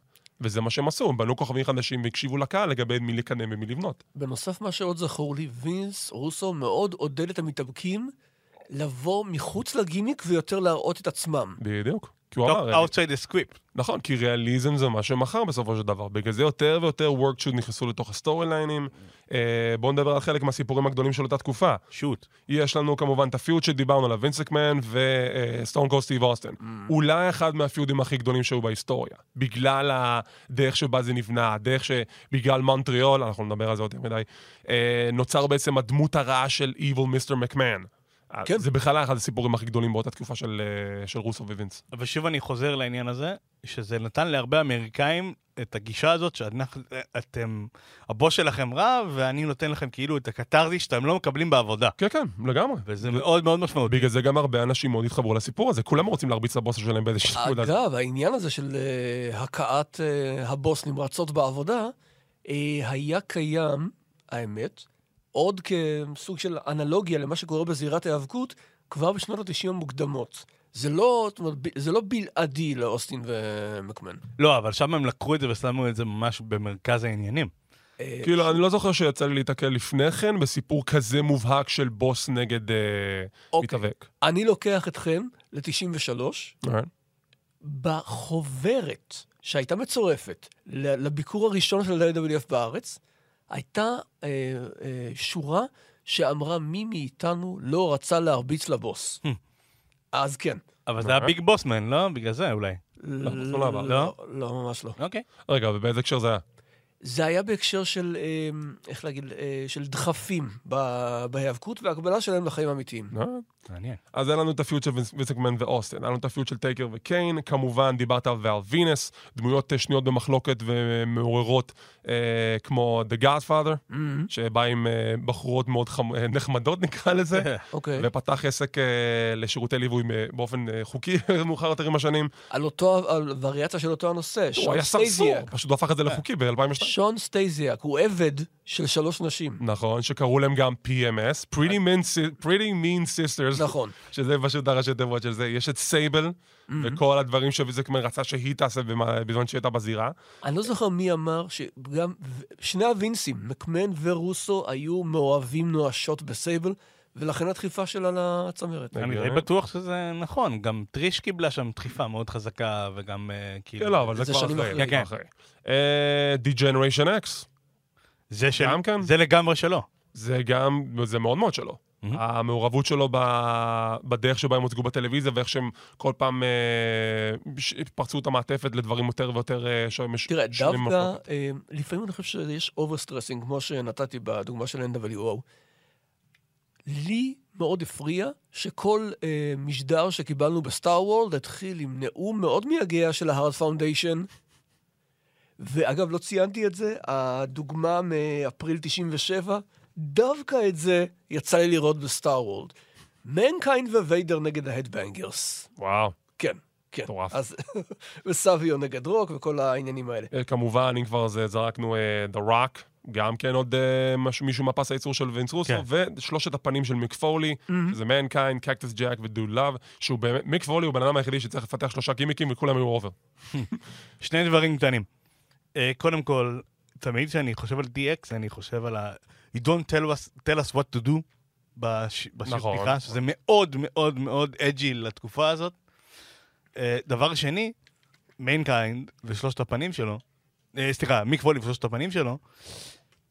Speaker 3: וזה מה שהם עשו, הם בנו כוכבים חדשים והקשיבו לקהל לגבי מי לקדם ומי לבנות.
Speaker 5: בנוסף, מה שעוד זכור לי, וינס רוסו מאוד עודד את המתאבקים לבוא מחוץ לגימיק ויותר להראות את עצמם.
Speaker 3: בדיוק. כי הוא אמר,
Speaker 4: outside the script.
Speaker 3: נכון, כי ריאליזם זה מה שמכר בסופו של דבר. בגלל זה יותר ויותר worked shoot נכנסו לתוך ה story line ים. אה, בואו נדבר על חלק מהסיפורים הגדולים של אותה תקופה.
Speaker 4: shoot.
Speaker 3: יש לנו כמובן את ה feud שדיברנו עליו, וינס מקמן וסטון קול סטיב אוסטן. אולי אחד מהפיודים הכי גדולים שהיו בהיסטוריה. בגלל הדרך שבה זה נבנה, הדרך שבגלל מונטריאול, אנחנו נדבר על זה יותר מדי, אה, נוצר בעצם הדמות הרעה של Evil Mr. McMahon.
Speaker 5: כן.
Speaker 3: זה בכלל היה אחד הסיפורים הכי גדולים באותה תקופה של, אה, של רוסו ווינס.
Speaker 4: אבל שוב אני חוזר לעניין הזה, שזה נתן להרבה אמריקאים את הגישה הזאת שאתם, הבוס שלכם רע, ואני נותן לכם כאילו את הקתרזי שאתם לא מקבלים בעבודה.
Speaker 3: כן, כן, לגמרי.
Speaker 4: וזה מאוד מאוד משמעותי.
Speaker 3: בגלל זה גם הרבה אנשים מאוד התחברו לסיפור הזה, כולם רוצים להרביץ לבוס שלהם באיזושהי נקודה.
Speaker 5: אגב, העניין הזה של uh, הכאת uh, הבוס נמרצות בעבודה, uh, היה קיים, האמת, עוד כסוג של אנלוגיה למה שקורה בזירת ההיאבקות, כבר בשנות ה-90 המוקדמות. זה לא, זה לא בלעדי לאוסטין ומקמן.
Speaker 4: לא, אבל שם הם לקחו את זה ושמו את זה ממש במרכז העניינים.
Speaker 5: אה,
Speaker 3: כאילו, אני לא זוכר שיצא לי להתקל לפני כן בסיפור כזה מובהק של בוס נגד אה,
Speaker 5: אוקיי.
Speaker 3: מתאבק.
Speaker 5: אני לוקח אתכם ל-93,
Speaker 3: אוקיי.
Speaker 5: בחוברת שהייתה מצורפת לביקור הראשון של ה-WWF בארץ, הייתה אה, אה, שורה שאמרה מי מאיתנו לא רצה להרביץ לבוס. אז כן.
Speaker 4: אבל זה היה
Speaker 3: אוקיי.
Speaker 4: ביג בוסמן, לא? בגלל זה אולי.
Speaker 3: זה לא עבר.
Speaker 5: לא, לא, ממש לא.
Speaker 4: אוקיי.
Speaker 3: רגע, ובאיזה הקשר זה היה?
Speaker 5: זה היה בהקשר של, אה, איך להגיד, אה, של דחפים בהיאבקות והקבלה שלהם לחיים האמיתיים.
Speaker 4: מעניין.
Speaker 3: אז היה לנו את הפיוט של ויס- וינסקמן ואוסטן, היה לנו את הפיוט של טייקר וקיין, כמובן דיברת על ועל וינס, דמויות אה, שנויות במחלוקת ומעוררות אה, כמו The Godfather,
Speaker 5: Mm-hmm.
Speaker 3: שבא עם אה, בחורות מאוד חמ... אה, נחמדות נקרא לזה,
Speaker 5: אוקיי.
Speaker 3: ופתח עסק אה, לשירותי ליווי אה, באופן אה, חוקי מאוחר יותר עם השנים.
Speaker 5: על אותו, על וריאציה של אותו הנושא.
Speaker 3: הוא
Speaker 5: שון
Speaker 3: היה סרסור,
Speaker 5: סטייזיאק.
Speaker 3: פשוט הוא הפך את זה לחוקי ב-2002.
Speaker 5: שון סטייזיאק, הוא עבד של שלוש נשים.
Speaker 3: נכון, שקראו להם גם PMS, Pretty Mean, Pretty Mean Sisters,
Speaker 5: נכון.
Speaker 3: שזה פשוט הראשי תיבות של זה. יש את סייבל, וכל הדברים שווינס מקמן רצה שהיא תעשה בזמן שהיא הייתה בזירה.
Speaker 5: אני לא זוכר מי אמר שגם שני הווינסים, מקמן ורוסו, היו מאוהבים נואשות בסייבל, ולכן הדחיפה שלה לצמרת.
Speaker 4: אני די. בטוח שזה נכון, גם טריש קיבלה שם דחיפה מאוד חזקה, וגם אה, כאילו...
Speaker 3: כן, לא, אבל זה כבר אחרי. כן, כן. D-Generation X,
Speaker 4: זה של...
Speaker 3: גם כן?
Speaker 4: זה לגמרי שלו.
Speaker 3: זה גם, זה מאוד מאוד שלו.
Speaker 4: Mhm.
Speaker 3: המעורבות שלו ב- בדרך שבה הם הוצגו בטלוויזיה, ואיך שהם כל פעם אה, ש- פרצו את המעטפת לדברים יותר ויותר אה, שהם ש-
Speaker 5: תראה, דווקא. אה, לפעמים אני חושב שיש overstressing, כמו שנתתי בדוגמה של NWO. לי מאוד הפריע שכל אה, משדר שקיבלנו בסטאר וורלד התחיל עם נאום מאוד מייגע של ה Hart Foundation. ואגב, לא ציינתי את זה, הדוגמה מאפריל 97, דווקא את זה יצא לי לראות בסטאר וורלד. מנקיינד וויידר נגד ה Headbangers.
Speaker 3: וואו.
Speaker 5: כן, כן.
Speaker 3: מטורף.
Speaker 5: אז, וסאביו נגד רוק וכל העניינים האלה.
Speaker 3: אה, כמובן, אם כבר זה, זרקנו אה, The Rock, גם כן עוד אה, משהו, מישהו מהפס הייצור של וינס רוסו,
Speaker 4: כן.
Speaker 3: ושלושת הפנים של מיק פולי, שזה מנקיינד, קקטוס ג'ק ודוד לאב, שהוא באמת, מיק פולי הוא בן אדם היחידי שצריך לפתח שלושה גימיקים וכולם היו over.
Speaker 4: שני דברים קטנים. אה, קודם כל, תמיד כשאני חושב על DX, אני חושב על ה... You don't tell us, tell us what to do בש... בשיר
Speaker 3: נכון.
Speaker 4: פתיחה, שזה מאוד מאוד מאוד edgy לתקופה הזאת. אה, דבר שני, מיינקיינד ושלושת הפנים שלו, אה, סליחה, מיק פולי ושלושת הפנים שלו,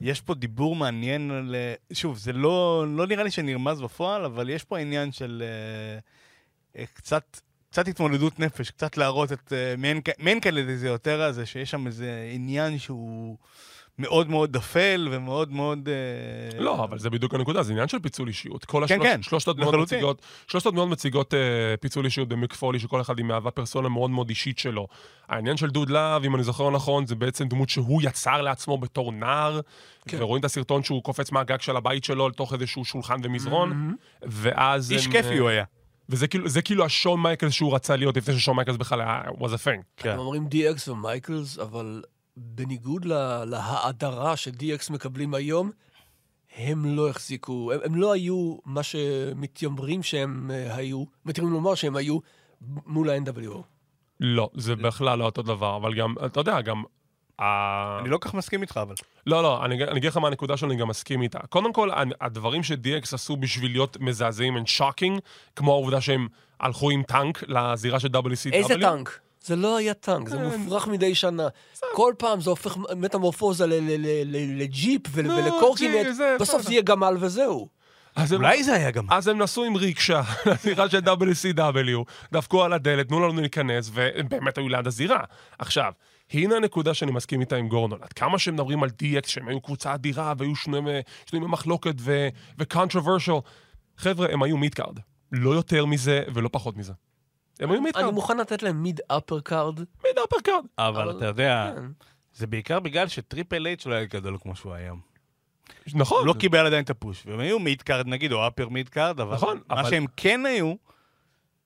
Speaker 4: יש פה דיבור מעניין על... שוב, זה לא, לא נראה לי שנרמז בפועל, אבל יש פה עניין של אה, קצת, קצת התמודדות נפש, קצת להראות את אה, מיינקיינד זה יותר הזה, שיש שם איזה עניין שהוא מאוד מאוד אפל ומאוד מאוד... אה,
Speaker 3: לא, אבל זה בדיוק הנקודה, זה עניין של פיצול אישיות. כל
Speaker 4: כן,
Speaker 3: השלוש,
Speaker 4: כן,
Speaker 3: שלושת הדמויות. מציגות, שלושת הדמויות מציגות אה, פיצול אישיות במיק פולי, שכל אחד היא מהווה פרסונה מאוד מאוד אישית שלו. העניין של דוד לאב, אם אני זוכר נכון, זה בעצם דמות שהוא יצר לעצמו בתור נער,
Speaker 5: כן.
Speaker 3: ורואים את הסרטון שהוא קופץ מהגג של הבית שלו לתוך איזשהו שולחן ומזרון, ואז...
Speaker 4: איש
Speaker 3: הם,
Speaker 4: היפי
Speaker 3: אה,
Speaker 4: הוא היה.
Speaker 3: וזה כאילו, זה כאילו השון מייקלס שהוא רצה להיות לפני ששון מייקלס בכלל היה was a thing.
Speaker 4: כן.
Speaker 5: הם אומרים DX ומייקלס, אבל בניגוד לה- להאדרה ש-DX מקבלים היום, הם לא החזיקו, הם, הם לא היו מה שמתיימרים שהם אה, היו, מתיימרים לומר שהם היו מול ה-NWO.
Speaker 3: לא, זה בכלל לא אותו דבר, אבל גם, אתה יודע, גם...
Speaker 4: אני לא כל כך מסכים איתך, אבל.
Speaker 3: לא, לא, אני, אני אגיד לך מה הנקודה שאני גם מסכים איתה. קודם כל, הדברים ש-DX עשו בשביל להיות מזעזעים and shocking, כמו העובדה שהם הלכו עם טנק לזירה של WCW.
Speaker 5: איזה טנק? זה לא היה טנק, זה
Speaker 3: כן.
Speaker 5: מופרך מדי שנה. כל פעם זה הופך מטמורפוזה ל- ל- ל- ל- לג'יפ ולקורקינט, בסוף. זה יהיה גמל וזהו.
Speaker 3: אז הם,
Speaker 4: אולי זה היה גם...
Speaker 3: אז הם נסעו עם ריקשה לזירה של WCW, דפקו על הדלת, תנו לנו להיכנס, והם באמת היו ליד הזירה. עכשיו, הנה הנקודה שאני מסכים איתה עם גורדון. עד כמה שהם מדברים על DX, שהם היו קבוצה אדירה, והיו שנויים במחלוקת ו-controversial, חבר'ה, הם היו midcard. לא יותר מזה ולא פחות מזה. הם היו
Speaker 5: אני
Speaker 3: midcard.
Speaker 5: מוכן לתת להם mid upper card.
Speaker 3: Mid upper card.
Speaker 4: אבל
Speaker 5: אבל-
Speaker 4: אתה יודע,
Speaker 5: כן.
Speaker 4: זה בעיקר בגלל שטריפל אייץ' לא היה גדול כמו שהוא היום.
Speaker 3: נכון.
Speaker 4: הוא לא קיבל עדיין את ה push, והם היו mid card נגיד, או upper mid card, אבל
Speaker 3: נכון,
Speaker 4: מה
Speaker 3: אבל-
Speaker 4: שהם כן היו,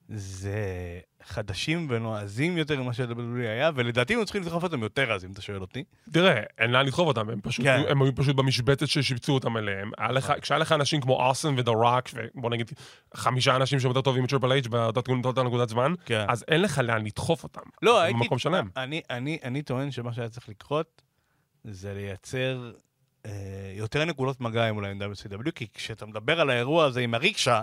Speaker 4: זה חדשים ונועזים יותר ממה ש-WWE היה, ולדעתי הם צריכים לדחוף אותם יותר אז, אם אתה שואל אותי.
Speaker 3: תראה, אין לאן לדחוף אותם, הם פשוט,
Speaker 4: כן.
Speaker 3: הם היו פשוט במשבצת ששיבצו אותם אליהם. לך, כשהיה לך אנשים כמו אוסטין ו The Rock, ובוא נגיד חמישה אנשים שהם יותר טובים מטריפל אייץ' באותה נקודת זמן,
Speaker 4: כן.
Speaker 3: אז אין לך לאן לדחוף אותם.
Speaker 4: לא, הייתי...
Speaker 3: במקום שלהם.
Speaker 4: אני, אני, אני טוען שמה שהיה צריך לקרות, זה לייצר אה, יותר נקודות מגע עם אולי עם WCW, כי כשאתה מדבר על האירוע הזה עם הריקשה, אה,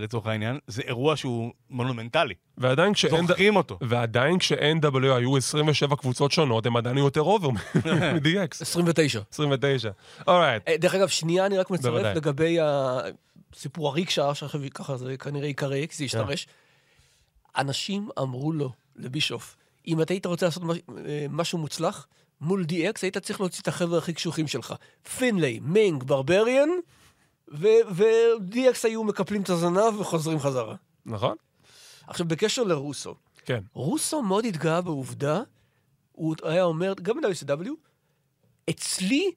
Speaker 4: לצורך העניין, זה אירוע שהוא מונומנטלי.
Speaker 3: ועדיין כשאין...
Speaker 4: זוכרים אותו.
Speaker 3: ועדיין כש-NWO היו 27 קבוצות שונות, הם עדיין יותר over מ-DX.
Speaker 5: 29.
Speaker 3: 29. Alright.
Speaker 5: אה, דרך אגב, שנייה, אני רק מצרף. לגבי הסיפור הריקשה, שעכשיו ככה זה כנראה ייקרא, כי זה ישתרש. אנשים אמרו לו, לבישוף, אם אתה היית רוצה לעשות אה, משהו מוצלח, מול DX היית צריך להוציא את החבר'ה הכי קשוחים שלך. פינליי, מינג, ברבריאן, ו-DX היו מקפלים את הזנב וחוזרים חזרה.
Speaker 3: נכון?
Speaker 5: עכשיו, בקשר לרוסו,
Speaker 3: כן.
Speaker 5: רוסו מאוד התגאה בעובדה, הוא היה אומר, גם ב-WCW, אצלי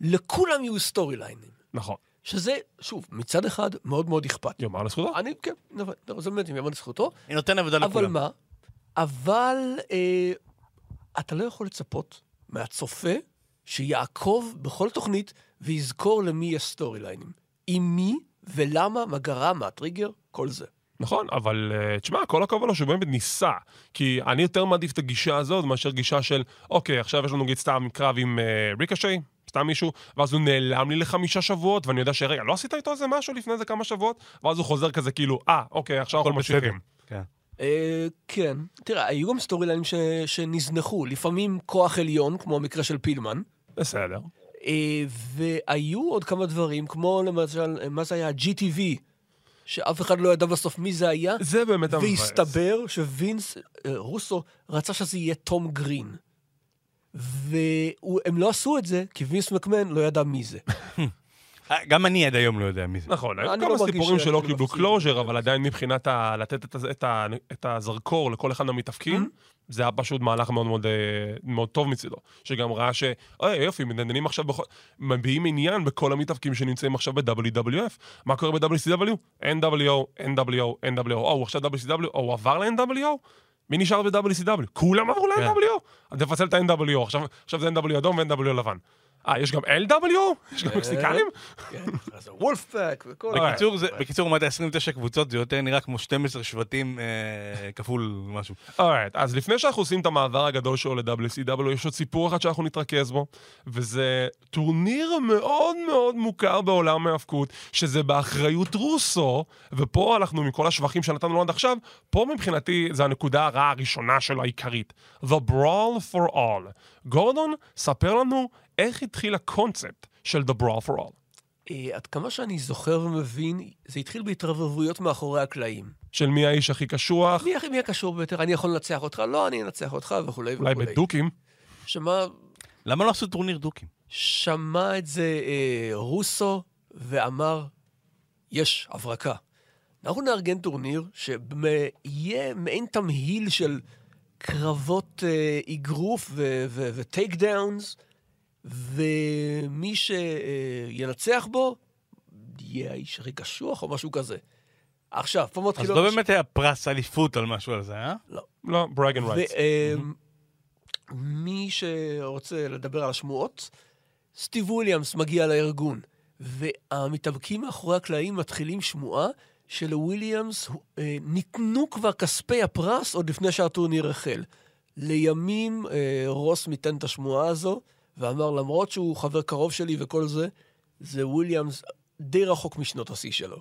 Speaker 5: לכולם יהיו סטורי ליינים.
Speaker 3: נכון.
Speaker 5: שזה, שוב, מצד אחד מאוד מאוד אכפת.
Speaker 3: יאמר לזכותו.
Speaker 5: אני, כן, אבל- זה באמת יאמר לזכותו,
Speaker 4: אני נותן עבודה
Speaker 5: אבל
Speaker 4: לכולם.
Speaker 5: מה? אבל אה, אתה לא יכול לצפות מהצופה שיעקוב בכל תוכנית ויזכור למי יש סטורי ליינים. עם מי ולמה, מה גרם, מה הטריגר, כל זה.
Speaker 3: נכון, אבל uh, תשמע, כל הכבוד לו שהוא באמת ניסה. כי אני יותר מעדיף את הגישה הזאת מאשר גישה של, אוקיי, עכשיו יש לנו נגיד סתם קרב עם uh, ריקושי, סתם מישהו, ואז הוא נעלם לי לחמישה שבועות, ואני יודע שרגע, לא עשית איתו איזה משהו לפני איזה כמה שבועות? ואז הוא חוזר כזה כאילו, אה, אוקיי, עכשיו אנחנו. ממשיכים.
Speaker 4: כן.
Speaker 5: אה, כן. תראה, היו גם סטורי ליינים ש- שנזנחו. לפעמים כוח עליון, כמו המקרה של פילמן.
Speaker 3: בסדר.
Speaker 5: אה, והיו עוד כמה דברים, כמו למשל, מה זה היה? GTV, שאף אחד לא ידע בסוף מי זה היה,
Speaker 3: זה באמת המבאס.
Speaker 5: והסתבר שווינס אה, רוסו רצה שזה יהיה תום גרין. והם לא עשו את זה, כי וינס מקמן לא ידע מי זה.
Speaker 4: גם אני עד היום לא יודע מי זה.
Speaker 3: נכון, היו כמה
Speaker 5: לא
Speaker 3: סיפורים שלא קיבלו. closure, אבל עדיין מבחינת ה... לתת את, ה- את, ה... את הזרקור לכל אחד מהמתאבקים,
Speaker 5: Mm-hmm.
Speaker 3: זה היה פשוט מהלך מאוד מאוד, אה, מאוד טוב מצידו. שגם ראה ש... אוי, יופי, מדנדנים עכשיו, בכל... מביעים עניין בכל המתאבקים שנמצאים עכשיו ב-WWF. מה קורה ב-WCW? NWO, NWO, NWO. או, הוא עכשיו WCW, או הוא עבר ל-NWO? מי נשאר ב-WCW? כולם עברו
Speaker 5: כן.
Speaker 3: ל-NWO. אז תפצל את ה-NWO, עכשיו, עכשיו זה NWO אדום ו-NWO לבן. אה, יש גם LW? יש גם מקסיקנים?
Speaker 5: כן, אז וולפפק וכל...
Speaker 4: בקיצור, זה- בקיצור, לעומת ה-29 קבוצות, זה יותר נראה כמו 12 שבטים אה, כפול משהו.
Speaker 3: אורייט, אז לפני שאנחנו עושים את המעבר הגדול שלו ל-WCW, יש עוד סיפור אחד שאנחנו נתרכז בו, וזה טורניר מאוד מאוד מוכר בעולם ההאבקות, שזה באחריות רוסו, ופה אנחנו, מכל השבחים שנתנו לו עד עכשיו, פה מבחינתי זה הנקודה הרעה הראשונה שלו העיקרית. The Brawl for All. גורדון, ספר לנו איך התחיל הקונספט של The Brawl for All.
Speaker 5: אה, עד כמה שאני זוכר ומבין, זה התחיל בהתרברבויות מאחורי הקלעים.
Speaker 3: של מי האיש הכי קשוח,
Speaker 5: מי הכי מי הקשוח ביותר? אני יכול לנצח אותך? לא, אני אנצח אותך וכולי
Speaker 3: אולי
Speaker 5: וכולי.
Speaker 3: בדוקים.
Speaker 5: שמע,
Speaker 4: למה לא עשו טורניר דוקים?
Speaker 5: שמע את זה אה, רוסו ואמר, יש הברקה. אנחנו נארגן טורניר שיהיה מעין תמהיל של קרבות אה, אגרוף ו takedowns, ומי שינצח בו יהיה האיש הכי קשוח או משהו כזה. עכשיו, פה
Speaker 4: אז
Speaker 5: מתחילות...
Speaker 4: לא באמת היה פרס אליפות על משהו על זה, אה?
Speaker 3: לא, bragging rights.
Speaker 5: ומי שרוצה לדבר על השמועות, סטיב וויליאמס מגיע לארגון, והמתאבקים מאחורי הקלעים מתחילים שמועה שלוויליאמס אה, ניתנו כבר כספי הפרס עוד לפני שהטורניר החל. לימים אה, רוס מיתן את השמועה הזו, ואמר, למרות שהוא חבר קרוב שלי וכל זה, זה וויליאמס די רחוק משנות השיא שלו.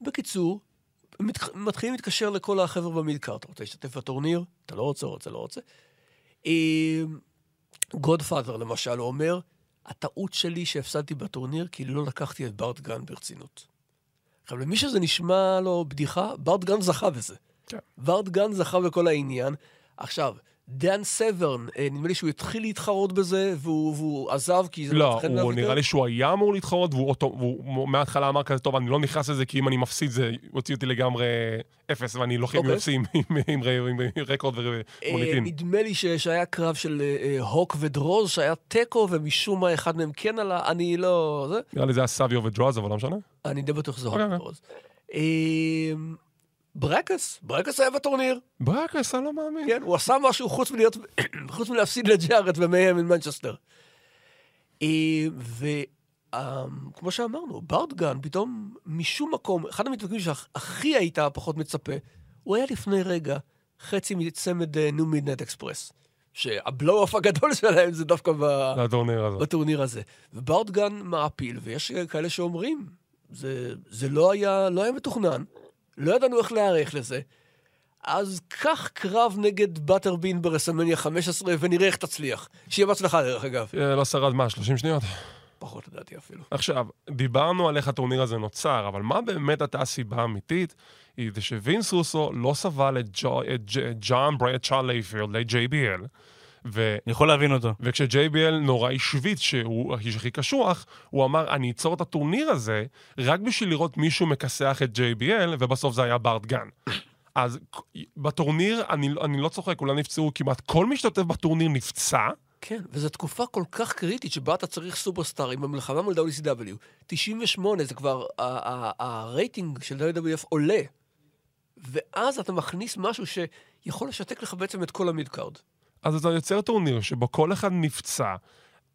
Speaker 5: בקיצור, מת, מתחילים להתקשר לכל החבר'ה במידקאר. אתה רוצה להשתתף בטורניר? אתה לא רוצה, רוצה, לא רוצה. גודפאדר, למשל, הוא אומר, הטעות שלי שהפסדתי בטורניר, כי לא לקחתי את בארט גן ברצינות. עכשיו, למי שזה נשמע לו בדיחה, בארט גן זכה בזה.
Speaker 3: כן.
Speaker 5: בארט גן זכה בכל העניין. עכשיו, דן סברן, אה, נדמה לי שהוא התחיל להתחרות בזה, והוא, והוא עזב כי זה
Speaker 3: לא,
Speaker 5: מצא חן
Speaker 3: הוא נראה. לי שהוא היה אמור להתחרות, והוא אותו- והוא מההתחלה אמר כזה, טוב, אני לא נכנס לזה, כי אם אני מפסיד זה יוציא אותי לגמרי אפס, ואני לא חייב
Speaker 5: אוקיי.
Speaker 3: יוצאים עם- עם עם- עם רקורד
Speaker 5: אה,
Speaker 3: ומוניטין.
Speaker 5: נדמה לי שהיה קרב של אה, הוק ודרוז, שהיה תיקו, ומשום מה אחד מהם כן עלה, אני לא... זה,
Speaker 3: נראה לי זה היה סביו ודרוז, אבל לא משנה.
Speaker 5: אני די בטוח שזה הוק
Speaker 3: אוקיי, אוקיי.
Speaker 5: ודרוז. אה, ברקס, ברקס היה בטורניר,
Speaker 3: ברקס, אני לא מאמין.
Speaker 5: כן, הוא עשה משהו חוץ מלהיות, חוץ מלהפסיד לג'ארט ומהם עם מנצ'סטר. וכמו שאמרנו, ברדגן פתאום משום מקום, אחד המתווכחים שהכי היית פחות מצפה, הוא היה לפני רגע חצי מצמד New Midnight Express. שה blow-off הגדול שלהם זה דווקא ב...
Speaker 3: לטורניר הזה.
Speaker 5: בטורניר הזה. ובארט גאן מעפיל, ויש כאלה שאומרים, זה, זה לא, היה, לא היה מתוכנן, לא ידענו איך להיערך לזה. אז קח קרב נגד באטרבין ברסלמניה 15 ונראה איך תצליח. שיהיה בהצלחה דרך אגב.
Speaker 3: אה, לא שרד מה, 30 שניות?
Speaker 5: פחות לדעתי אפילו.
Speaker 3: עכשיו, דיברנו על איך הטורניר הזה נוצר, אבל מה באמת הייתה הסיבה האמיתית? היא שווינס רוסו לא סבל את ג'ון בראדשו לייפילד, ל-JBL, ו...
Speaker 4: אני יכול להבין אותו.
Speaker 3: וכש-JBL נורא השוויץ שהוא האיש הכי קשוח, הוא אמר, אני אצור את הטורניר הזה רק בשביל לראות מישהו מכסח את JBL, ובסוף זה היה בארט גאן. אז בטורניר, אני, אני לא צוחק, כולם נפצעו, כמעט כל משתתף בטורניר נפצע,
Speaker 5: כן, וזו תקופה כל כך קריטית שבה אתה צריך סופרסטארים במלחמה מול WCW. 98 זה כבר, הרייטינג של WWF עולה, ואז אתה מכניס משהו שיכול לשתק לך בעצם את כל ה midcard.
Speaker 3: אז אתה יוצר טורניר שבו כל אחד נפצע,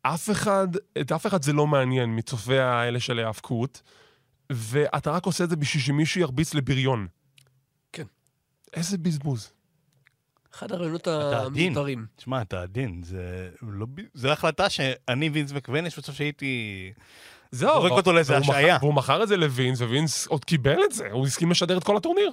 Speaker 3: אף אחד, את אף אחד זה לא מעניין מהצופים האלה של ההאבקות, ואתה רק עושה את זה בשביל שמישהו ירביץ לבריון.
Speaker 5: כן.
Speaker 3: איזה בזבוז.
Speaker 5: אחד הרעיונות. המוזרים.
Speaker 4: תשמע, אתה עדין, זה לא... זה החלטה שאם אני וינס מקמהן, יש מצב שהייתי...
Speaker 3: זהו.
Speaker 4: זורק אותו לאיזה השעיה.
Speaker 3: והוא מכר את זה לווינס, ווינס עוד קיבל את זה, הוא הסכים לשדר את כל הטורניר.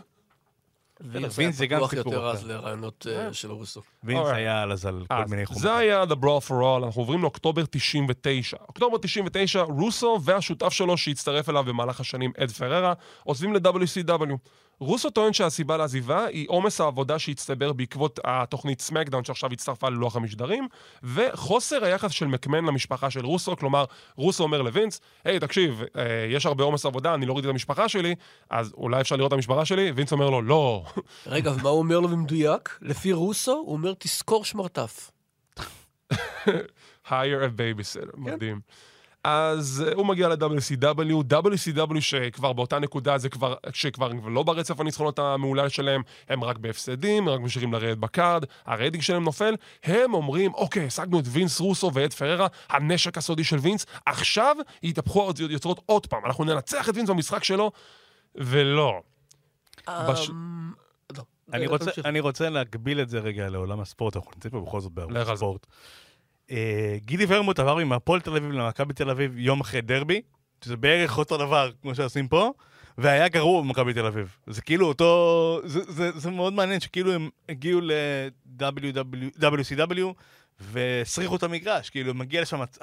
Speaker 5: וינס
Speaker 4: וינס זה
Speaker 5: היה
Speaker 4: גם
Speaker 5: פתוח
Speaker 4: סיפור
Speaker 5: יותר
Speaker 4: אחר.
Speaker 5: אז לרעיונות אה, של רוסו.
Speaker 4: וינס
Speaker 3: אוקיי.
Speaker 4: היה על אז על כל
Speaker 3: אז
Speaker 4: מיני חומרים.
Speaker 3: זה היה The Brawl for All, אנחנו עוברים לאוקטובר 99. אוקטובר 99, רוסו והשותף שלו שהצטרף אליו במהלך השנים, אד פררה, עוזבים ל-WCW. רוסו טוען שהסיבה לעזיבה היא עומס העבודה שהצטבר בעקבות התוכנית סמקדאון שעכשיו הצטרפה ללוח המשדרים, וחוסר היחס של מקמן למשפחה של רוסו, כלומר, רוסו אומר לווינס, היי, תקשיב, אה, יש הרבה עומס עבודה, אני לא ראיתי את המשפחה שלי, אז אולי אפשר לראות את המשפחה שלי? וינס אומר לו, לא.
Speaker 5: רגע, ומה הוא אומר לו במדויק? לפי רוסו, הוא אומר, תזכור שמרטף.
Speaker 3: hire a babysitter, מדהים. אז אה, הוא מגיע ל-WCW, WCW שכבר באותה נקודה זה כבר, שכבר לא ברצף הניצחונות המעולל שלהם, הם רק בהפסדים, רק ממשיכים לרדת ב card, הרייטינג שלהם נופל, הם אומרים, אוקיי, השגנו את וינס רוסו ואת פררה, הנשק הסודי של וינס, עכשיו יתהפכו היוצרות עוד פעם, אנחנו ננצח את וינס במשחק שלו, ולא. בש-
Speaker 5: אמ, לא,
Speaker 4: אני
Speaker 5: אה,
Speaker 4: רוצה. אני רוצה להגביל את זה רגע לעולם הספורט, אנחנו נמצאים פה בכל זאת
Speaker 3: לך
Speaker 4: בערוץ אה, גילי ורמוט עבר מהפועל תל אביב למכבי תל אביב יום אחרי דרבי, שזה בערך אותו דבר כמו שעושים פה, והיה גרוע במכבי תל אביב. זה כאילו אותו... זה, זה, זה מאוד מעניין שכאילו הם הגיעו ל-WCW והסריחו את המגרש, כאילו מגיע לשם הצ-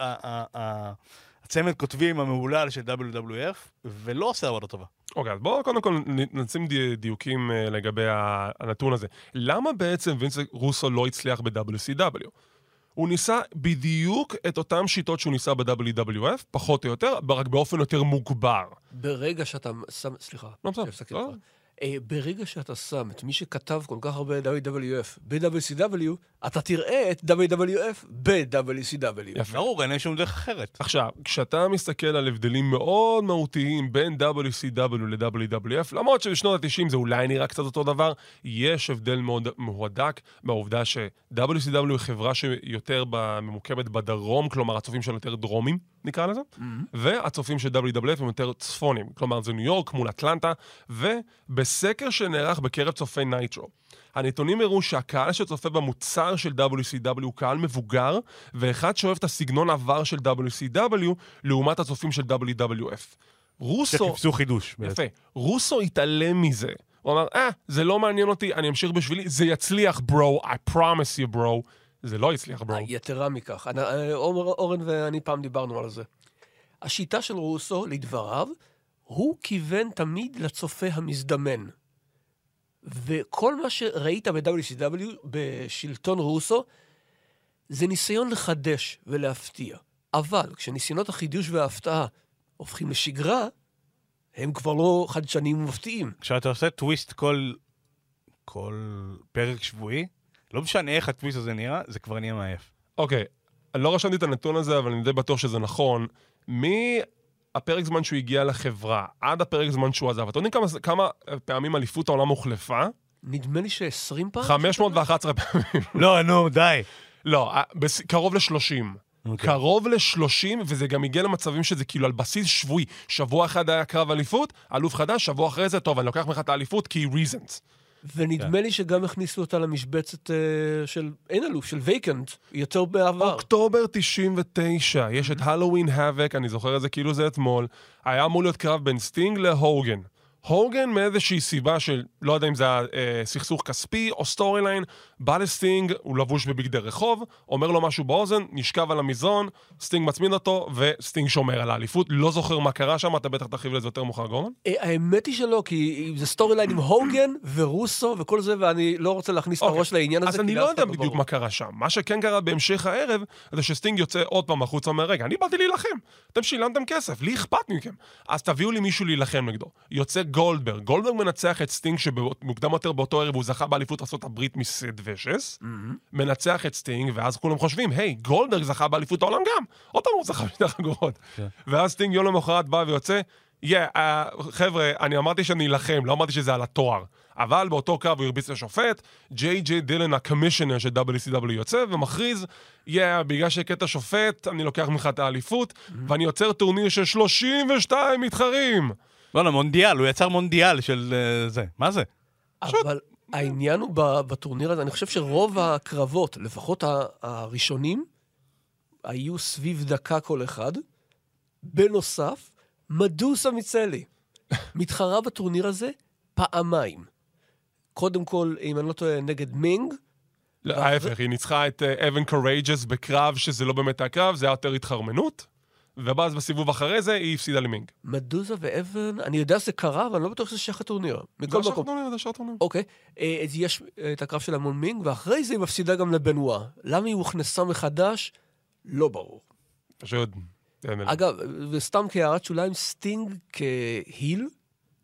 Speaker 4: הצמד כותבים המהולל של WWF, ולא עושה עבודה טובה.
Speaker 3: אוקיי, אז בואו קודם כל נשים די- דיוקים אה, לגבי הנתון הזה. למה בעצם וינס רוסו לא הצליח ב-WCW? הוא ניסה בדיוק את אותן שיטות שהוא ניסה ב-WWF, פחות או יותר, רק באופן יותר מוגבר.
Speaker 5: ברגע שאתה שם, סליחה,
Speaker 3: לא, בסדר.
Speaker 5: אה, ברגע שאתה שם את מי שכתב כל כך הרבה WWF ב-WCW, אתה תראה את WWF ב-WCW.
Speaker 3: יפה.
Speaker 4: ברור, אין שום דרך אחרת.
Speaker 3: עכשיו, כשאתה מסתכל על הבדלים מאוד מהותיים בין WCW ל-WWF, למרות שבשנות ה-90 זה אולי נראה קצת אותו דבר, יש הבדל מאוד מהודק מהעובדה ש-WCW היא חברה שיותר ממוקמת בדרום, כלומר הצופים שלה יותר דרומים, נקרא לזה, והצופים של WWF הם יותר צפונים, כלומר זה ניו יורק מול אטלנטה, ובסקר שנערך בקרב צופי נייטרו. הנתונים הראו שהקהל שצופה במוצר של WCW הוא קהל מבוגר, ואחד שאוהב את הסגנון עבר של WCW, לעומת הצופים של WWF. רוסו...
Speaker 4: שחיפשו חידוש. בעצם.
Speaker 3: יפה. רוסו התעלם מזה. הוא אמר, אה, זה לא מעניין אותי, אני אמשיך בשבילי, זה יצליח, ברו, I promise you, ברו. זה לא יצליח, ברו.
Speaker 5: יתרה מכך, אני- אה, אורן אורן ואני פעם דיברנו על זה. השיטה של רוסו, לדבריו, הוא כיוון תמיד לצופה המזדמן. וכל מה שראית ב-WCW, בשלטון רוסו, זה ניסיון לחדש ולהפתיע. אבל כשניסיונות החידוש וההפתעה הופכים לשגרה, הם כבר לא חדשניים ומפתיעים.
Speaker 4: כשאתה עושה טוויסט כל, כל פרק שבועי, לא משנה איך הטוויסט הזה נראה, זה כבר נהיה מעייף.
Speaker 3: אוקיי, אני לא רשמתי את הנתון הזה, אבל אני די בטוח שזה נכון. מהפרק זמן שהוא הגיע לחברה עד הפרק זמן שהוא עזב, אתם יודעים כמה, כמה פעמים אליפות העולם הוחלפה?
Speaker 5: נדמה לי ש-20 פעם?
Speaker 3: 511 פעמים.
Speaker 4: לא, נו, די.
Speaker 3: לא, אה, קרוב ל-30.
Speaker 4: אוקיי.
Speaker 3: קרוב ל-30, וזה גם הגיע למצבים שזה כאילו על בסיס שבועי. שבוע אחד היה קרב אליפות, אלוף חדש, שבוע אחרי זה, טוב, אני לוקח ממך את האליפות כי reasons.
Speaker 5: ונדמה לי שגם הכניסו אותה למשבצת אה, של אין אלוף, של vacant, יותר בעבר.
Speaker 3: אוקטובר 99, יש את Halloween Havoc, אני זוכר את זה כאילו זה אתמול. היה אמור להיות קרב בין סטינג להוגן. הוגן מאיזושהי סיבה של, לא יודע אם זה היה אה, סכסוך כספי או storyline, בא לסטינג, הוא לבוש בבגדי רחוב, אומר לו משהו באוזן, נשכב על המזרון, סטינג מצמיד אותו, וסטינג שומר על האליפות. לא זוכר מה קרה שם, אתה בטח תרחיב לזה יותר מאוחר, גורמן.
Speaker 5: אה, האמת היא שלא, כי זה storyline עם הוגן ורוסו וכל זה, ואני לא רוצה להכניס את
Speaker 3: אוקיי.
Speaker 5: הראש לעניין הזה.
Speaker 3: אז אני לא יודע
Speaker 5: אחד
Speaker 3: בדיוק. מה קרה שם. מה שכן קרה בהמשך הערב, זה שסטינג יוצא עוד פעם החוצה ואומר, רגע, אני באתי להילחם. אתם שילמתם כסף, לי אכפת מכם. אז תביאו לי מישהו להילחם נגדו. יוצא גולדברג. גולדברג מנצח את סטינג, שמוקדם יותר באותו ערב הוא זכה באליפות ארה"ב מסיד וישס. מנצח את סטינג, ואז כולם חושבים, היי, גולדברג זכה באליפות העולם גם. עוד פעם הוא זכה בשתי חגורות. ואז סטינג יום למחרת בא ויוצא, יא, אה, חבר'ה, אני אמרתי שאני אלחם, לא אמרתי שזה על התואר. אבל באותו קרב הוא הרביץ לשופט, ג'יי ג'יי דילן, ה commissioner של WCW יוצא ומכריז, יא, בגלל שהכית שופט, אני לוקח ממך את האליפות, ואני יוצר טורניר של 32 מתחרים.
Speaker 4: לא, לא, מונדיאל, הוא יצר מונדיאל של אה, זה. מה זה?
Speaker 5: אבל העניין הוא בטורניר הזה, אני חושב שרוב הקרבות, לפחות הראשונים, היו סביב דקה כל אחד. בנוסף, מדוסה מיצלי מתחרה בטורניר הזה פעמיים. קודם כל, אם אני לא טועה, נגד מינג,
Speaker 3: לא, ההפך, היא ניצחה את אה, אבן קורייג'ס בקרב שזה לא באמת היה קרב, זה היה יותר התחרמנות. ואז בסיבוב אחרי זה היא הפסידה למינג.
Speaker 5: מדוזה ואבן, אני יודע שזה קרה, אבל אני לא בטוח שזה שייך לטורניר. מכל
Speaker 3: זה
Speaker 5: מקום.
Speaker 3: השחטונים, זה השחטונים.
Speaker 5: אוקיי, אה, אז יש אה, את הקרב שלה מול מינג, ואחרי זה היא מפסידה גם לבנואה. למה היא הוכנסה מחדש? לא ברור.
Speaker 3: פשוט...
Speaker 5: אגב, וסתם כהערת שוליים, סטינג כ heel,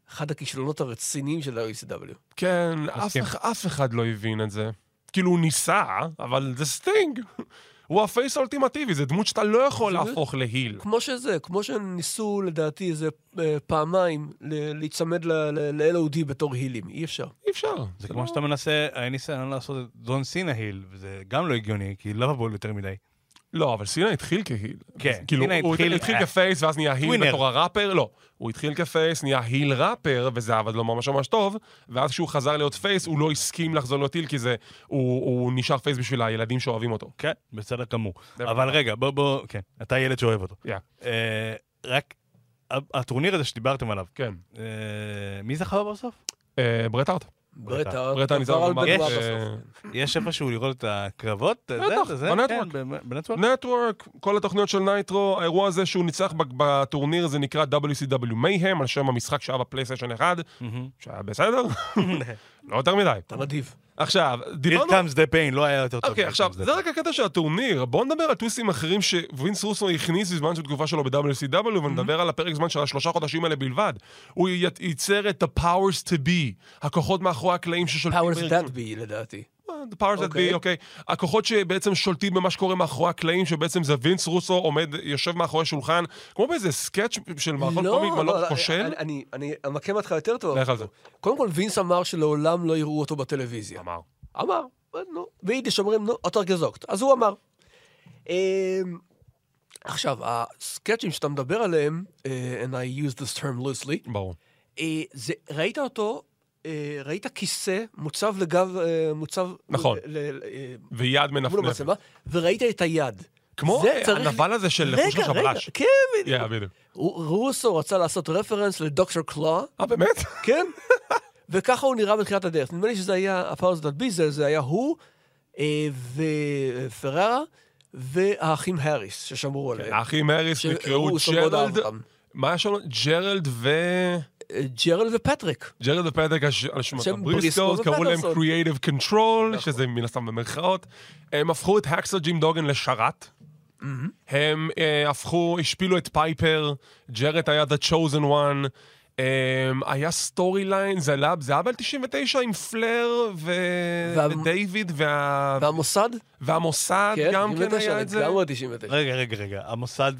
Speaker 5: אחד הכישלונות הרציניים של ה-WCW.
Speaker 3: כן, אף אחד לא הבין את זה. כאילו, הוא ניסה, אבל זה סטינג. הוא ה face האולטימטיבי, זה דמות שאתה לא יכול
Speaker 5: זה-
Speaker 3: להפוך ל heel.
Speaker 5: כמו שזה, כמו שניסו לדעתי איזה אה, פעמיים להיצמד ל-LOD בתור הילים, אי אפשר.
Speaker 3: אי אפשר.
Speaker 4: זה כמו שאתה מנסה, היה ניסיון לעשות את ג'ון סינה heel, וזה גם לא הגיוני, כי לא עבד יותר מדי.
Speaker 3: לא, אבל סינה התחיל כ heel.
Speaker 4: כן,
Speaker 3: כאילו,
Speaker 4: סינה
Speaker 3: הוא
Speaker 4: התחיל-
Speaker 3: התחיל
Speaker 4: אה,
Speaker 3: כ face ואז נהיה
Speaker 4: heel.
Speaker 3: בתור הראפר? לא. הוא התחיל כ face, נהיה heel ראפר, וזה עבד לו ממש ממש טוב, ואז כשהוא חזר להיות face, הוא לא הסכים לחזור להיות heel, כי זה... הוא הוא נשאר face בשביל הילדים שאוהבים אותו.
Speaker 4: כן, בסדר גמור. אבל. רגע, בוא, בוא, כן, אתה ילד שאוהב אותו.
Speaker 3: יא,
Speaker 4: אה, רק, הטורניר הזה שדיברתם עליו,
Speaker 3: כן.
Speaker 4: אה, מי זכה בסוף?
Speaker 3: אה, ברט הארט.
Speaker 5: ברט
Speaker 4: ברט
Speaker 5: הארט
Speaker 3: ברט הארט
Speaker 5: עבר על
Speaker 3: ניצח
Speaker 5: בנואה
Speaker 3: במאבק,
Speaker 5: בסוף.
Speaker 4: יש איפשהו לראות את הקרבות? זה-
Speaker 3: בטח, בנטוורק.
Speaker 4: כן, בנטוורק?
Speaker 3: נטוורק, כל התוכניות של נייטרו, האירוע הזה שהוא ניצח בטורניר זה נקרא WCW Mayhem, על שם המשחק שהיה בפלייסטיישן 1,
Speaker 4: מהמם.
Speaker 3: שהיה בסדר, לא יותר מדי.
Speaker 5: אתה נדיב.
Speaker 3: עכשיו,
Speaker 4: Here
Speaker 3: דיברנו...
Speaker 4: comes the pain, לא היה יותר טוב.
Speaker 3: אוקיי, עכשיו, זה. רק הקטע של הטורניר. בואו נדבר על טוויסטים אחרים שווינס רוסו הכניס בזמן של תקופה שלו ב-WCW, ונדבר על הפרק זמן של השלושה חודשים האלה בלבד. הוא ייצר את ה- powers to be, הכוחות מאחורי הקלעים ששולטים...
Speaker 5: powers that be, לדעתי.
Speaker 3: The powers that
Speaker 5: אוקיי.
Speaker 3: be, אוקיי. הכוחות שבעצם שולטים במה שקורה מאחורי הקלעים, שבעצם זה וינס רוסו עומד, יושב מאחורי שולחן, כמו באיזה סקאץ' של מערכון קומי מלא כושל.
Speaker 5: אני- אני- אמקם אותך יותר טוב.
Speaker 3: לך על זה.
Speaker 5: קודם כל, וינס אמר שלעולם לא יראו אותו בטלוויזיה.
Speaker 3: אמר.
Speaker 5: אמר, אה, נו, ביידיש אומרים, נו, אוטר גזוקט. אז הוא אמר. אמ, עכשיו, הסקצ'ים שאתה מדבר עליהם, אה, and I use this term loosely,
Speaker 3: ברור.
Speaker 5: אה, זה, ראית אותו, ראית כיסא מוצב לגב, אה, מוצב...
Speaker 3: נכון.
Speaker 5: ל- ל- אה,
Speaker 3: ויד מנפנפת.
Speaker 5: וראית את היד.
Speaker 3: כמו אה, הנבל הזה של
Speaker 5: רגע,
Speaker 3: השבלש.
Speaker 5: כן, בדיוק.
Speaker 3: יא, בדיוק.
Speaker 5: רו- רוסו רצה לעשות רפרנס לדוקטור קלו,
Speaker 3: אה, באמת?
Speaker 5: כן? וככה הוא נראה בתחילת הדרך. נדמה לי שזה היה, The Powers That Be, זה היה הוא אה, ופררה והאחים האריס ששמרו עליהם.
Speaker 3: האחים האריס נקראו ג'רלד. מה היה שם? ג'רלד ו...
Speaker 5: ג'רלד ופטריק.
Speaker 3: ג'רלד ופטק הש- על שמות הבריסקוס,
Speaker 5: בריסקו
Speaker 3: קראו להם. Creative Control,
Speaker 5: נכון.
Speaker 3: שזה מן הסתם במרכאות. הם הפכו את האקסו ג'ים דוגן לשרת. הם אה, הפכו, השפילו את פייפר, ג'רד היה The Chosen One. Um, היה storyline, זה היה ב-99 עם פלר ו-
Speaker 5: וה-
Speaker 3: ודייוויד וה-
Speaker 5: והמוסד?
Speaker 3: והמוסד,
Speaker 5: כן,
Speaker 3: גם כן
Speaker 5: 99,
Speaker 3: היה את זה.
Speaker 5: לגמרי 99.
Speaker 4: רגע, רגע, רגע, המוסד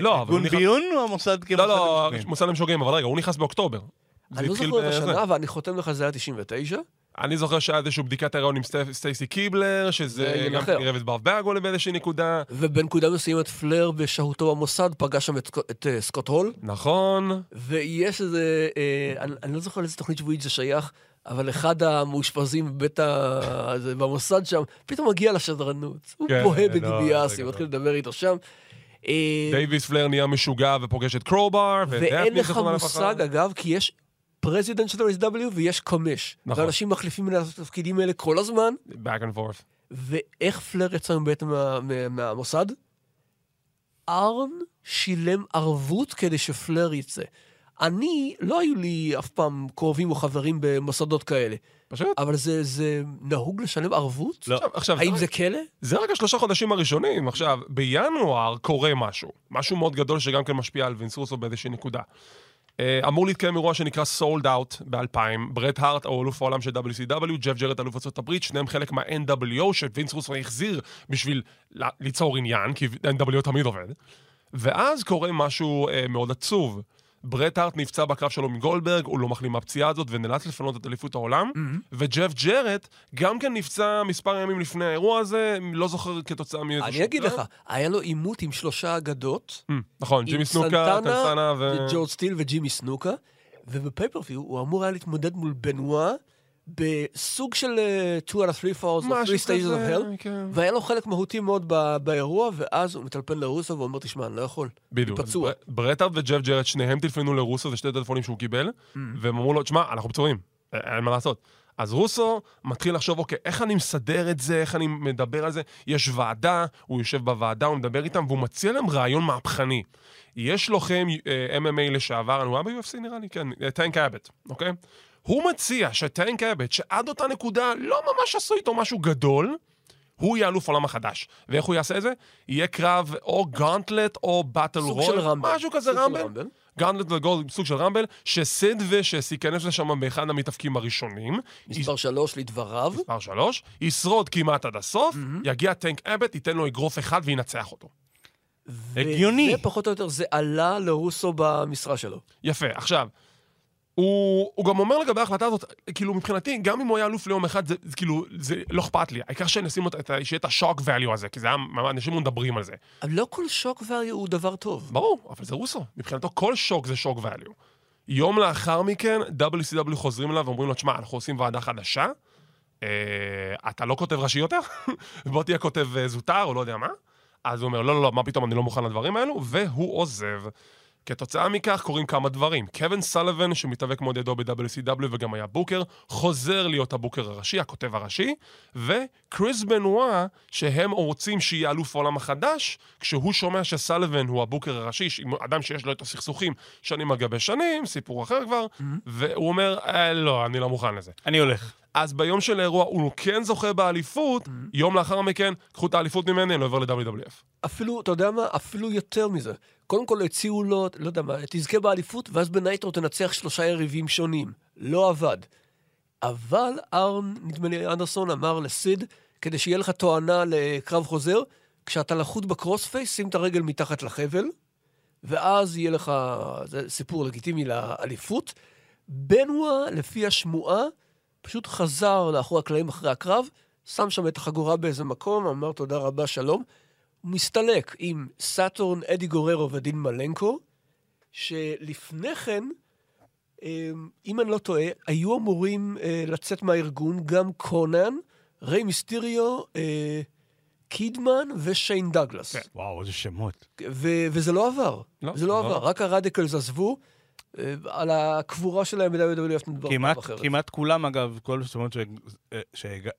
Speaker 3: לא,
Speaker 4: כארגון
Speaker 3: נכנס-
Speaker 4: ביון או המוסד כמוסד
Speaker 3: לא, לא? מוסד למשוגעים, אבל רגע, הוא נכנס באוקטובר.
Speaker 5: אני לא זוכר את. השנה, אבל אני חותם לך, זה היה 99.
Speaker 3: אני זוכר שהיה איזושהי בדיקת הריון עם סטי- סטייסי קיבלר,
Speaker 5: זה
Speaker 3: שזה גם. קירב את ברב באגו באיזושהי נקודה.
Speaker 5: ובנקודה מסוימת פלר בשהותו במוסד פגש שם את, את uh, סקוט הול,
Speaker 3: נכון.
Speaker 5: ויש איזה, אה, אני, אני לא זוכר לאיזה תוכנית שבועית זה שייך, אבל אחד המאושפזים בבית ה... במוסד שם, פתאום מגיע לשדרנות. הוא
Speaker 3: כן,
Speaker 5: בוהה
Speaker 3: לא,
Speaker 5: הוא מתחיל לדבר איתו שם. אה,
Speaker 3: דייוויד פלר נהיה משוגע ופוגש את קרובר,
Speaker 5: ואין לך מושג, אגב, כי יש president של ה-WCW ויש commish.
Speaker 3: נכון.
Speaker 5: ואנשים מחליפים בין התפקידים האלה כל הזמן,
Speaker 3: back and forth.
Speaker 5: ואיך פלר יצא בעצם מה, מה, מהמוסד? ארן שילם ערבות כדי שפלר יצא. אני, לא היו לי אף פעם קרובים או חברים במוסדות כאלה,
Speaker 3: פשוט.
Speaker 5: אבל זה, זה נהוג לשלם ערבות?
Speaker 4: לא.
Speaker 3: עכשיו, עכשיו,
Speaker 5: האם
Speaker 3: זה-
Speaker 5: זה כלא?
Speaker 3: זה רק השלושה חודשים הראשונים. עכשיו, בינואר קורה משהו. משהו מאוד גדול שגם כן משפיע על וינס רוסו באיזושהי נקודה. אה, אמור להתקיים אירוע שנקרא סולד אאוט ב-2000. ברט הארט, או אלוף העולם של WCW, ג'ף ג'רד, אלוף ארה"ב, שניהם חלק מה-NWO, שווינס רוסו החזיר בשביל ליצור עניין, כי NWO תמיד עובד. ואז קורה משהו אה, מאוד עצוב. ברט הארט נפצע בקרב שלו מגולדברג, הוא לא מחלים מהפציעה הזאת ונאלץ לפנות את אליפות העולם. וג'ף ג'רט גם כן נפצע מספר ימים לפני האירוע הזה, לא זוכר כתוצאה מאיזה...
Speaker 5: אני אגיד לך, היה לו עימות עם שלושה אגדות,
Speaker 3: נכון, ג'ימי סנוקה, טנסנה ו...
Speaker 5: ג'ורד סטיל וג'ימי סנוקה, ובפייפרפיו הוא אמור היה להתמודד מול בנואה בסוג של אה, two out of three falls, או
Speaker 3: משהו
Speaker 5: three stages
Speaker 3: כזה,
Speaker 5: of hell,
Speaker 3: כן.
Speaker 5: והיה לו חלק מהותי מאוד ב- באירוע, ואז הוא מטלפן לרוסו ואומר, תשמע, אני לא יכול.
Speaker 3: בדיוק.
Speaker 5: פצוע.
Speaker 3: ברטארד וג'ף ג'רד, שניהם טלפנו לרוסו, זה שתי טלפונים שהוא קיבל, והם אמרו לו, תשמע, אנחנו פצועים, אין מה לעשות. אז רוסו מתחיל לחשוב, אוקיי, איך אני מסדר את זה, איך אני מדבר על זה? יש ועדה, הוא יושב בוועדה, הוא מדבר איתם, והוא מציע להם רעיון מהפכני. יש לוחם אה, MMA לשעבר, הוא היה ב-UFC נראה לי, כן, אה, טנק אבט, אוקיי? הוא מציע שטנק אבט, שעד אותה נקודה לא ממש עשו איתו משהו גדול, הוא יהיה אלוף עולם החדש. ואיך הוא יעשה את זה? יהיה קרב או גאנטלט או באטל רול.
Speaker 5: סוג של רמבל.
Speaker 3: משהו כזה רמבל. גאנטלט וגול, סוג של רמבל, שסיד ושס ייכנס לשם באחד המתאפקים הראשונים.
Speaker 5: מספר שלוש לדבריו.
Speaker 3: מספר שלוש, ישרוד כמעט עד הסוף, יגיע טנק אבט, ייתן לו אגרוף אחד וינצח אותו.
Speaker 4: הגיוני.
Speaker 5: ופחות או יותר זה עלה לרוסו במשרה שלו.
Speaker 3: יפה, עכשיו, הוא, הוא גם אומר לגבי ההחלטה הזאת, כאילו מבחינתי, גם אם הוא היה אלוף ליום אחד, זה, זה כאילו, זה לא אכפת לי. העיקר שנשים את, שיהיה את השוק value הזה, כי זה היה, אנשים מדברים על זה.
Speaker 5: אבל לא כל שוק value הוא דבר טוב.
Speaker 3: ברור, אבל זה רוסו. מבחינתו כל שוק זה שוק value. יום לאחר מכן, WCW חוזרים אליו ואומרים לו, תשמע, אנחנו עושים ועדה חדשה, אה, אתה לא כותב ראשי יותר? בוא תהיה כותב אה, זוטר או לא יודע מה. אז הוא אומר, לא, לא, לא, מה פתאום, אני לא מוכן לדברים האלו, והוא עוזב. כתוצאה מכך קורים כמה דברים. קווין סלוון, שמתאבק מאוד ידו ב-WCW וגם היה בוקר, חוזר להיות הבוקר הראשי, הכותב הראשי, וקריס בנואה, שהם רוצים שיהיה אלוף העולם החדש, כשהוא שומע שסלוון הוא הבוקר הראשי, אדם שיש לו את הסכסוכים שנים על גבי שנים, סיפור אחר כבר, והוא אומר, אה, לא, אני לא מוכן לזה.
Speaker 4: אני הולך.
Speaker 3: אז ביום של האירוע הוא כן זוכה באליפות, יום לאחר מכן, קחו את האליפות ממני, אני לא עובר ל-WWF.
Speaker 5: אפילו, אתה יודע מה? אפילו יותר מזה. קודם כל הציעו לו, לא יודע מה, תזכה באליפות, ואז בנייטרו תנצח שלושה יריבים שונים. לא עבד. אבל ארן, נדמה לי אנדרסון, אמר לסיד, כדי שיהיה לך תואנה לקרב חוזר, כשאתה לכוד ב crossface, שים את הרגל מתחת לחבל, ואז יהיה לך, זה סיפור לגיטימי לאליפות. בנואה, לפי השמועה, פשוט חזר לאחורי הקלעים אחרי הקרב, שם שם את החגורה באיזה מקום, אמר תודה רבה, שלום. הוא מסתלק עם סאטורן, אדי גוררו ודין מלנקו, שלפני כן, אה, אם אני לא טועה, היו אמורים אה, לצאת מהארגון גם קונן, ריי מיסטיריו, אה, קידמן ושיין דגלס.
Speaker 3: כן.
Speaker 4: וואו, איזה שמות.
Speaker 5: ו- וזה לא עבר.
Speaker 3: לא,
Speaker 5: זה לא
Speaker 3: לא
Speaker 5: עבר. רק הרדיקלס עזבו. אה, על הקבורה שלהם ב-WWF נדבר
Speaker 4: כמעט,
Speaker 5: אחרת.
Speaker 4: כמעט כולם, אגב, כל השמות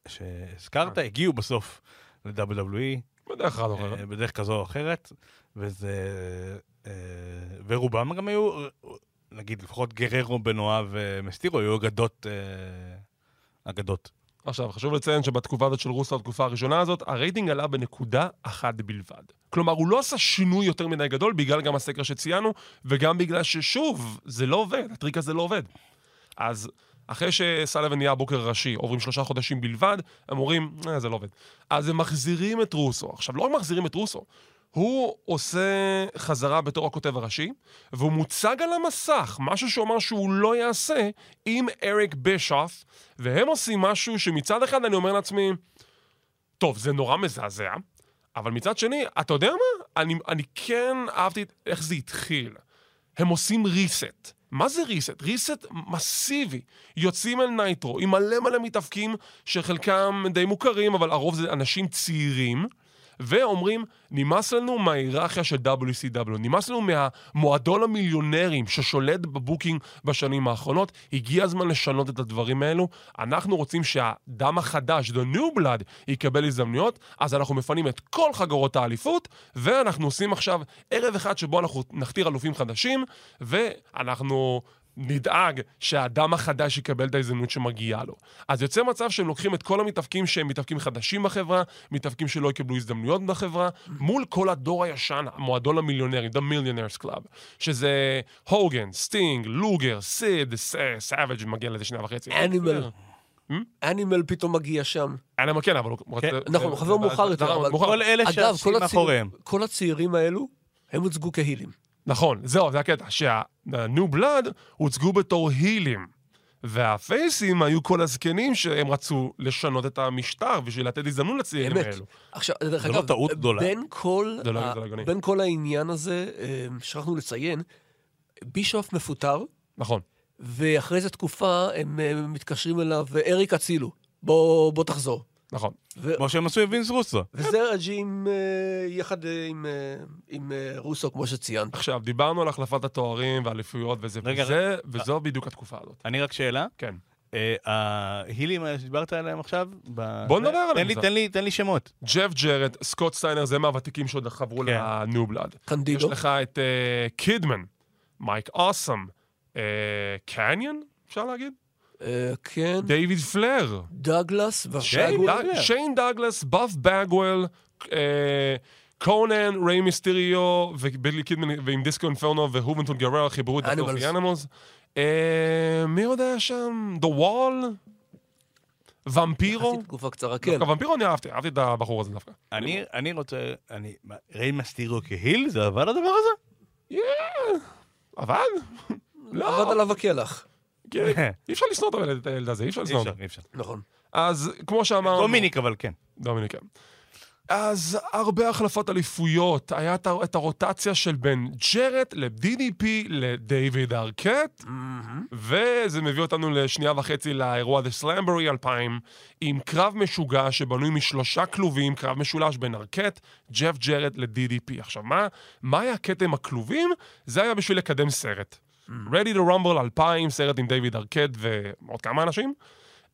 Speaker 4: שהזכרת, הגיעו בסוף ל-WWE,
Speaker 3: בדרך כלל אחרת.
Speaker 4: אה, בדרך כזו או אחרת, וזה... אה, ורובם גם היו, נגיד, לפחות גררו, בנועה ומסטירו, היו אגדות, אה, אגדות.
Speaker 3: עכשיו, חשוב לציין שבתקופה הזאת של רוסיה, התקופה הראשונה הזאת, הרייטינג עלה בנקודה אחת בלבד. כלומר, הוא לא עשה שינוי יותר מדי גדול, בגלל גם הסקר שציינו, וגם בגלל ששוב, זה לא עובד, הטריק הזה לא עובד. אז אחרי שסלוון נהיה הבוקר הראשי, עוברים שלושה חודשים בלבד, הם אומרים, אה, זה לא עובד. אז הם מחזירים את רוסו. עכשיו, לא רק מחזירים את רוסו, הוא עושה חזרה בתור הכותב הראשי, והוא מוצג על המסך, משהו שהוא אמר שהוא לא יעשה, עם אריק בישוף, והם עושים משהו שמצד אחד אני אומר לעצמי, טוב, זה נורא מזעזע, אבל מצד שני, אתה יודע מה? אני, אני כן אהבתי איך זה התחיל. הם עושים reset. מה זה reset? reset מסיבי. יוצאים אל נייטרו עם מלא מלא מתאבקים שחלקם די מוכרים, אבל הרוב זה אנשים צעירים. ואומרים, נמאס לנו מההיררכיה של WCW, נמאס לנו מהמועדון המיליונרים ששולט ב booking בשנים האחרונות, הגיע הזמן לשנות את הדברים האלו. אנחנו רוצים שהדם החדש, The New Blood, יקבל הזדמנויות, אז אנחנו מפנים את כל חגורות האליפות, ואנחנו עושים עכשיו ערב אחד שבו אנחנו נכתיר אלופים חדשים, ואנחנו... נדאג שהדם החדש יקבל את ההזדמנות שמגיעה לו. אז יוצא מצב שהם לוקחים את כל המתאבקים שהם מתאבקים חדשים בחברה, מתאבקים שלא יקבלו הזדמנויות בחברה, מול כל הדור הישן, המועדון המיליונרים, The Millionaires Club, שזה הוגן, סטינג, לוגר, סיד, סאביג' מגיע לזה שנייה וחצי.
Speaker 5: אנימל. אנימל פתאום מגיע שם.
Speaker 3: אנימל כן, אבל הוא...
Speaker 4: כן,
Speaker 5: נכון, חבר מאוחר יותר, אבל-
Speaker 3: מאוחר.
Speaker 4: כל אלה
Speaker 5: אגב,
Speaker 4: שעושים מאחוריהם.
Speaker 5: כל הצעירים האלו, הם הוצגו כהילים.
Speaker 3: נכון, זהו, זה הקטע, שה-New Blood הוצגו בתור הילים. והפייסים היו כל הזקנים שהם רצו לשנות את המשטר בשביל לתת הזדמנות לצעירים
Speaker 5: אמת.
Speaker 3: האלו.
Speaker 5: עכשיו, דרך
Speaker 4: זו
Speaker 5: אגב,
Speaker 4: לא טעות גדולה.
Speaker 5: בין כל,
Speaker 3: לא-
Speaker 5: ה-
Speaker 3: לא הגיוני.
Speaker 5: בין כל העניין הזה, אה, שכחנו לציין, בישוף מפוטר,
Speaker 3: נכון.
Speaker 5: ואחרי איזו תקופה הם אה, מתקשרים אליו, אריק אצילו, בוא, בוא תחזור.
Speaker 3: נכון.
Speaker 5: ו-
Speaker 4: כמו שהם עשו עם וינס רוסו.
Speaker 5: וזה הג'ים אה, יחד אה, עם, אה, עם רוסו, כמו שציינת.
Speaker 3: עכשיו, דיברנו על החלפת התוארים והאליפויות וזה,
Speaker 4: רגע,
Speaker 3: וזה, וזו בדיוק התקופה הזאת.
Speaker 4: אני רק שאלה.
Speaker 3: כן.
Speaker 4: ההילים האלה שדיברת עליהם עכשיו?
Speaker 3: בוא נדבר עליהם
Speaker 4: תן לי- שמות.
Speaker 3: ג'ף ג'רד, סקוט סטיינר, זה מהוותיקים שעוד חברו
Speaker 4: כן.
Speaker 3: לניו בלאד. יש
Speaker 5: קנדידו.
Speaker 3: לך את קידמן, מייק אוסם, קניון, אפשר להגיד?
Speaker 5: אה, כן,
Speaker 3: דייוויד פלר,
Speaker 5: דאגלס,
Speaker 3: דג- שיין דאגלס, באף בגוול, אה, קונן, ריי מיסטריו, ובילי קידמן, ועם דיסקו אינפרנו והובנטון גררה חיברו את
Speaker 5: Animals.
Speaker 3: הפילפי אנימלס. מי עוד היה שם? The Wall? ומפירו?
Speaker 5: יחסית תקופה קצרה, כן.
Speaker 3: דווקא ומפירו אני אהבתי, אהבתי את הבחור הזה דווקא.
Speaker 4: אני אני רוצה... אני... ריי מסטירו כהיל? זה עבד הדבר הזה?
Speaker 3: עבד? לא.
Speaker 5: עבד עליו הקלח.
Speaker 3: כן, אי אפשר לשנוא את הילד הזה, אי אפשר
Speaker 4: אי
Speaker 3: לשנוא
Speaker 4: אפשר,
Speaker 3: אותו.
Speaker 4: אי אפשר.
Speaker 5: נכון.
Speaker 3: אז כמו שאמרנו...
Speaker 4: דומיניק אבל כן.
Speaker 3: דומיניק, כן. אז הרבה החלפות אליפויות, היה את, הרוטציה של בין ג'רט ל-DDP לדייוויד ארקט, וזה מביא אותנו לשנייה וחצי לאירוע The Slambury 2000, עם קרב משוגע שבנוי משלושה כלובים, קרב משולש בין ארקט, ג'ף ג'רט ל-DDP. עכשיו, מה, מה היה הקטע עם הכלובים? זה היה בשביל לקדם סרט. Ready to Rumble 2000, סרט עם דיוויד ארקט ועוד כמה אנשים.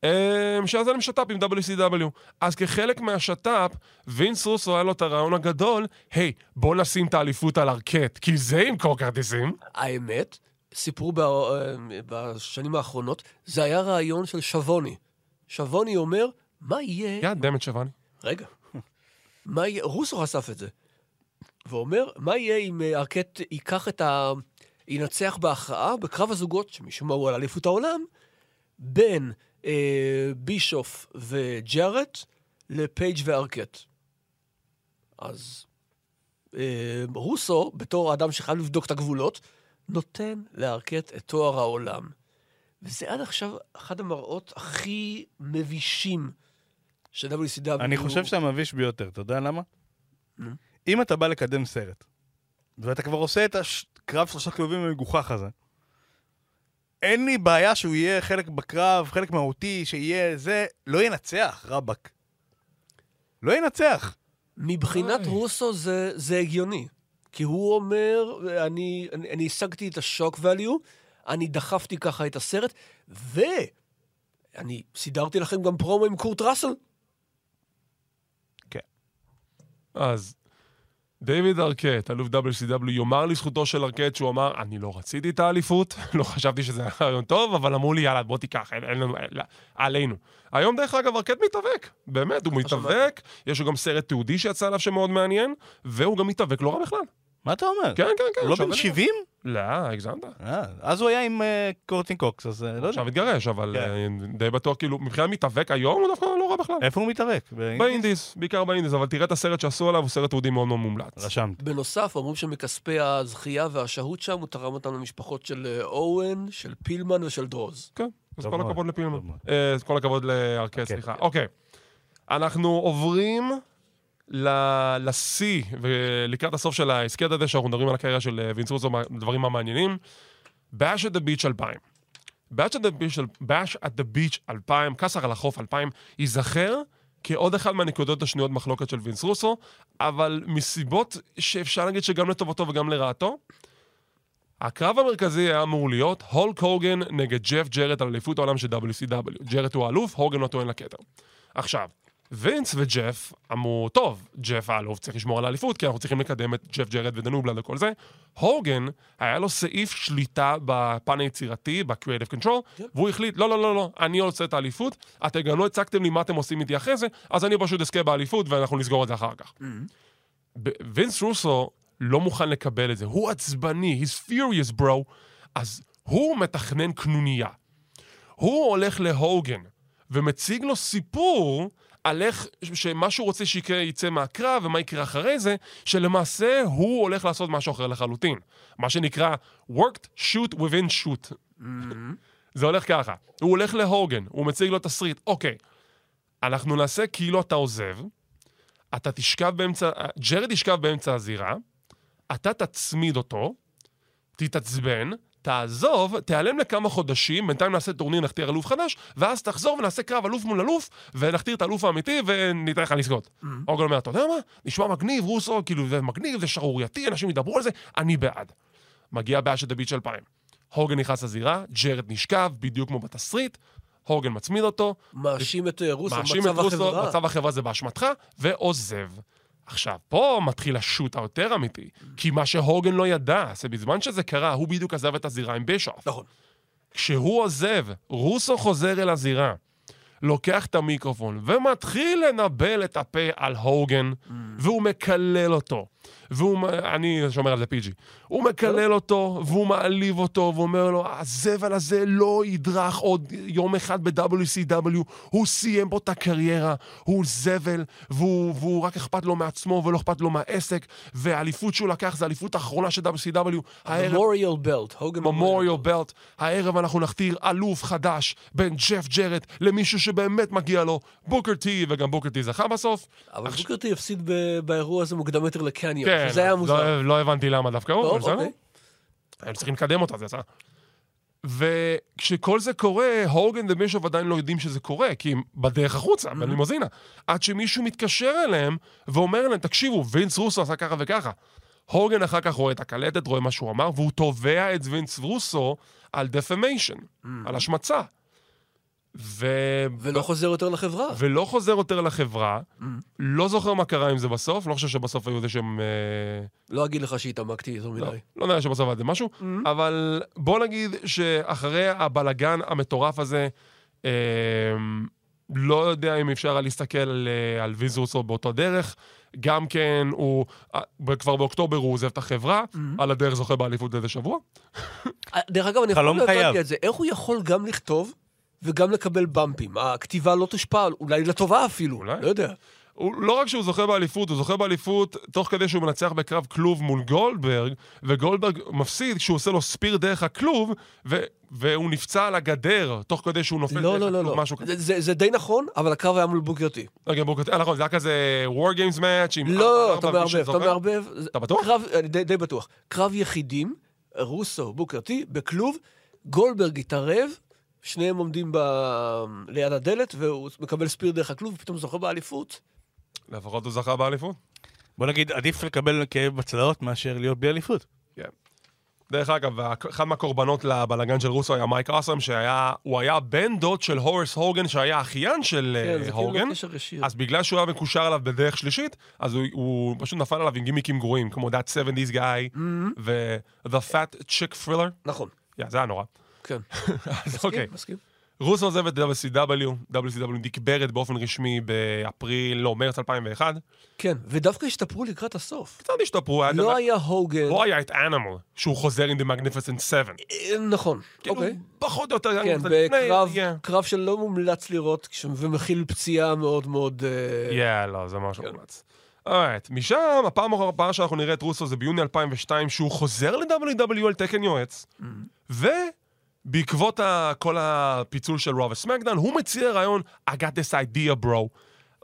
Speaker 3: אמ, שאז היה להם שת"פ עם WCW. אז כחלק מהשת"פ, וינס רוסו היה לו את הרעיון הגדול, היי, בוא נשים את האליפות על ארקט, כי זה ימכור כרטיסים.
Speaker 5: האמת, סיפרו ב- אה, בשנים האחרונות, זה היה רעיון של שבוני. שבוני אומר, מה יהיה...
Speaker 3: יא דמת שבני.
Speaker 5: רגע. מה יהיה... רוסו חשף את זה. ואומר, מה יהיה אם אה, ארקט ייקח את ה... ינצח בהכרעה בקרב הזוגות, שמשום מה הוא על אליפות העולם, בין אה, בישוף וג'ארט לפייג' וארקט. אז אה, רוסו, בתור האדם שחייב לבדוק את הגבולות, נותן לארקט את תואר העולם. וזה עד עכשיו אחד המראות הכי מבישים של WCW.
Speaker 4: אני חושב שאתה מביש ביותר, אתה יודע למה? אם אתה בא לקדם סרט, ואתה כבר עושה את הקרב שלושה כלובים המגוחך הזה, אין לי בעיה שהוא יהיה חלק בקרב, חלק מהותי, שיהיה זה, לא ינצח, רבאק. לא ינצח.
Speaker 5: מבחינת
Speaker 3: אוי.
Speaker 5: רוסו זה, זה הגיוני. כי הוא אומר, אני, אני, אני השגתי את השוק value, אני דחפתי ככה את הסרט, ואני סידרתי לכם גם פרומו עם קורט ראסל.
Speaker 3: אז דיוויד ארקט, אלוף WCW, יאמר לזכותו של ארקט שהוא אמר, אני לא רציתי את האליפות, לא חשבתי שזה היה רעיון טוב, אבל אמרו לי, יאללה, בוא תיקח, אין, אין אין, לא, עלינו. היום, דרך אגב, ארקט מתאבק, באמת, הוא מתאבק, יש לו גם סרט תיעודי שיצא עליו שמאוד מעניין, והוא גם מתאבק לא רע בכלל.
Speaker 4: מה אתה אומר?
Speaker 3: כן, כן, כן.
Speaker 4: הוא לא בן
Speaker 3: לראות.
Speaker 4: 70?
Speaker 3: לא, הגזמת.
Speaker 4: אה, אז הוא היה עם אה, קורטין קוקס, אז אה, לא יודע.
Speaker 3: עכשיו התגרש, אבל
Speaker 4: כן.
Speaker 3: די בטוח, כאילו, מבחינת מתאבק היום, הוא דווקא לא רע בכלל.
Speaker 4: איפה הוא מתאבק?
Speaker 3: באינדיס, בעיקר באינדיס, אבל תראה את הסרט שעשו עליו, הוא סרט תיעודי מאוד מאוד מומלץ.
Speaker 4: רשמתי.
Speaker 5: בנוסף, אומרים שמכספי הזכייה והשהות שם, הוא תרם אותם למשפחות של אורן, של פילמן ושל דרוז.
Speaker 3: כן, אז כל הכבוד לפילמן. כל הכבוד לארקד. סליחה. אוקיי. אנחנו עוברים לשיא, ולקראת הסוף של ההסכת הזה, שאנחנו מדברים על הקריירה של וינס רוסו, הדברים המעניינים. At the Beach 2000. Bash at the Beach, Bash at the Beach 2000, קסר על החוף 2000, ייזכר כעוד אחד מהנקודות השנויות מחלוקת של וינס רוסו, אבל מסיבות שאפשר להגיד שגם לטובתו וגם לרעתו, הקרב המרכזי היה אמור להיות הולק הוגן נגד ג'ף ג'רט על אליפות העולם של WCW. ג'רט הוא האלוף, הוגן לא טוען לכתר. עכשיו, וינס וג'ף אמרו, טוב, ג'ף האלוף צריך לשמור על האליפות, כי אנחנו צריכים לקדם את ג'ף ג'רט ודנובלד וכל זה. הוגן, היה לו סעיף שליטה בפן היצירתי, ב-Creative Control, והוא החליט, לא, לא, לא, לא, אני רוצה את האליפות, אתם גם לא הצגתם לי מה אתם עושים איתי אחרי זה, אז אני פשוט אזכה באליפות ואנחנו נסגור את זה אחר כך. ב- וינס רוסו לא מוכן לקבל את זה. הוא עצבני, he's furious bro. אז הוא מתכנן קנוניה. הוא הולך להוגן ומציג לו סיפור על איך, שמה שהוא רוצה שיקרה יצא מהקרב ומה יקרה אחרי זה, שלמעשה הוא הולך לעשות משהו אחר לחלוטין. מה שנקרא worked shoot within shoot. זה הולך ככה, הוא הולך להוגן, הוא מציג לו תסריט, אוקיי, אנחנו נעשה כאילו אתה עוזב, אתה תשכב באמצע, ג'רד ישכב באמצע הזירה, אתה תצמיד אותו, תתעצבן, תעזוב, תיעלם לכמה חודשים, בינתיים נעשה טורניר, נכתיר אלוף חדש, ואז תחזור ונעשה קרב אלוף מול אלוף, ונכתיר את האלוף האמיתי, וניתן לך לזכות. הוגן אומר, אתה יודע מה? נשמע מגניב, רוסו, כאילו, זה מגניב, זה שערורייתי, אנשים ידברו על זה, אני בעד. מגיע Bash at the Beach 2000. הוגן נכנס לזירה, ג'רד נשכב, בדיוק כמו בתסריט, הוגן מצמיד אותו,
Speaker 5: מאשים את אה, רוסו,
Speaker 3: מאשים
Speaker 5: מצב
Speaker 3: את רוסו,
Speaker 5: החברה.
Speaker 3: מצב החברה זה באשמתך, ועוזב. עכשיו, פה מתחיל השוט היותר אמיתי, כי מה שהוגן לא ידע, זה בזמן שזה קרה, הוא בדיוק עזב את הזירה עם בישוף.
Speaker 5: נכון.
Speaker 3: כשהוא עוזב, רוסו חוזר אל הזירה, לוקח את המיקרופון ומתחיל לנבל את הפה על הוגן, והוא מקלל אותו. והוא, אני שומר על זה פיג'י. הוא מקלל אותו, והוא מעליב אותו, ואומר לו, הזבל הזה לא ידרך עוד יום אחד ב-WCW, הוא סיים פה את הקריירה, הוא זבל, והוא, והוא רק אכפת לו מעצמו ולא אכפת לו מהעסק, והאליפות שהוא לקח זה האליפות האחרונה של WCW. הערב
Speaker 5: ממוריאל בלט, הוגן
Speaker 3: ממוריאל בלט. הערב אנחנו נכתיר אלוף חדש בין ג'ף ג'רד למישהו שבאמת מגיע לו, בוקר טי, וגם בוקר טי זכה בסוף.
Speaker 5: אבל בוקרטי הפסיד ב- באירוע הזה מוקדם יותר לקניון,
Speaker 3: כן,
Speaker 5: שזה היה מוזר.
Speaker 3: לא, לא הבנתי למה דווקא הוא, אבל בסדר.
Speaker 5: אוקיי.
Speaker 3: הם צריכים לקדם אותה, זה יצא. וכשכל זה קורה, הוגן ובישוף עדיין לא יודעים שזה קורה, כי הם בדרך החוצה, בלימוזינה. עד שמישהו מתקשר אליהם ואומר להם, תקשיבו, וינס רוסו עשה ככה וככה. הוגן אחר כך רואה את הקלטת, רואה מה שהוא אמר, והוא תובע את וינס רוסו על דפמיישן, על השמצה. ו...
Speaker 5: ולא חוזר יותר לחברה.
Speaker 3: ולא חוזר יותר לחברה, לא זוכר מה קרה עם זה בסוף, לא חושב שבסוף היו איזה שהם... אה,
Speaker 5: לא אגיד לך שהתעמקתי יותר
Speaker 3: לא,
Speaker 5: מדי.
Speaker 3: לא נראה שבסוף היה זה משהו, אבל בוא נגיד שאחרי הבלגן המטורף הזה, אה, לא יודע אם אפשר היה להסתכל על, אה, על ויזרוסו באותו דרך. גם כן, הוא אה, כבר באוקטובר הוא עוזב את החברה, על הדרך זוכה באליפות איזה שבוע.
Speaker 5: דרך אגב, אני
Speaker 4: חלום
Speaker 5: לא
Speaker 4: חייו.
Speaker 5: הבנתי את זה. איך הוא יכול גם לכתוב וגם לקבל במפים? הכתיבה לא תושפע, אולי לטובה אפילו.
Speaker 3: אולי.
Speaker 5: לא יודע.
Speaker 3: הוא, לא רק שהוא זוכה באליפות, הוא זוכה באליפות תוך כדי שהוא מנצח בקרב כלוב מול גולדברג, וגולדברג מפסיד כשהוא עושה לו ספיר דרך הכלוב, ו, והוא נפצע על הגדר, תוך כדי שהוא נופל
Speaker 5: לא,
Speaker 3: דרך
Speaker 5: לא, לא,
Speaker 3: הכלוב,
Speaker 5: לא.
Speaker 3: משהו כזה.
Speaker 5: זה- זה- די נכון, אבל הקרב היה מול בוקרטי.
Speaker 3: רגע, בואו כותב, נכון, זה היה כזה War Games Match עם...
Speaker 5: לא, אתה מערבב, אתה. מערבב.
Speaker 3: אתה בטוח?
Speaker 5: קרב, אני די, די בטוח. קרב יחידים, רוסו, בוקרטי, בכלוב, גולדברג התערב, שניהם עומדים ב... ליד הדלת, והוא מקבל ספיר דרך הכלוב, ופתאום זוכה באליפות.
Speaker 3: לפחות הוא זכה באליפות.
Speaker 4: בוא נגיד, עדיף לקבל כאב בצלעות מאשר להיות בלי אליפות.
Speaker 3: כן. דרך אגב, אחד מהקורבנות לבלגן של רוסו היה מייק אוסם, שהיה, הוא היה בן דוד של הורס הוגן, שהיה אחיין של
Speaker 5: כן,
Speaker 3: אה,
Speaker 5: זה
Speaker 3: הוגן.
Speaker 5: כאילו קשר ישיר.
Speaker 3: אז בגלל שהוא היה מקושר אליו בדרך שלישית, אז הוא, הוא פשוט נפל עליו עם גימיקים גרועים, כמו That 70's Guy, ו-The Fat Chick Thriller.
Speaker 5: נכון,
Speaker 3: יא, זה היה נורא.
Speaker 5: כן.
Speaker 3: אז אוקיי.
Speaker 5: מסכים, מסכים.
Speaker 3: רוסו עוזב את WCW, WCW נקברת באופן רשמי באפריל, לא, מרץ 2001.
Speaker 5: כן, ודווקא השתפרו לקראת הסוף.
Speaker 3: קצת השתפרו,
Speaker 5: לא
Speaker 3: דבר-
Speaker 5: היה הוגן.
Speaker 3: לא היה את אנימל, שהוא חוזר עם The Magnificent 7.
Speaker 5: אה, נכון,
Speaker 3: כאילו,
Speaker 5: אוקיי.
Speaker 3: פחות או יותר,
Speaker 5: כן, בקרב. קרב שלא מומלץ לראות, ומכיל פציעה מאוד מאוד... אה,
Speaker 3: יה, לא, זה ממש
Speaker 5: כן.
Speaker 3: מומלץ. אורייט, משם, הפעם הבאה שאנחנו נראה את רוסו זה ביוני 2002, שהוא חוזר ל-WW על תקן יועץ, ובעקבות ה- כל הפיצול של רוב וסמקדאון, הוא מציע רעיון, I got this idea, bro.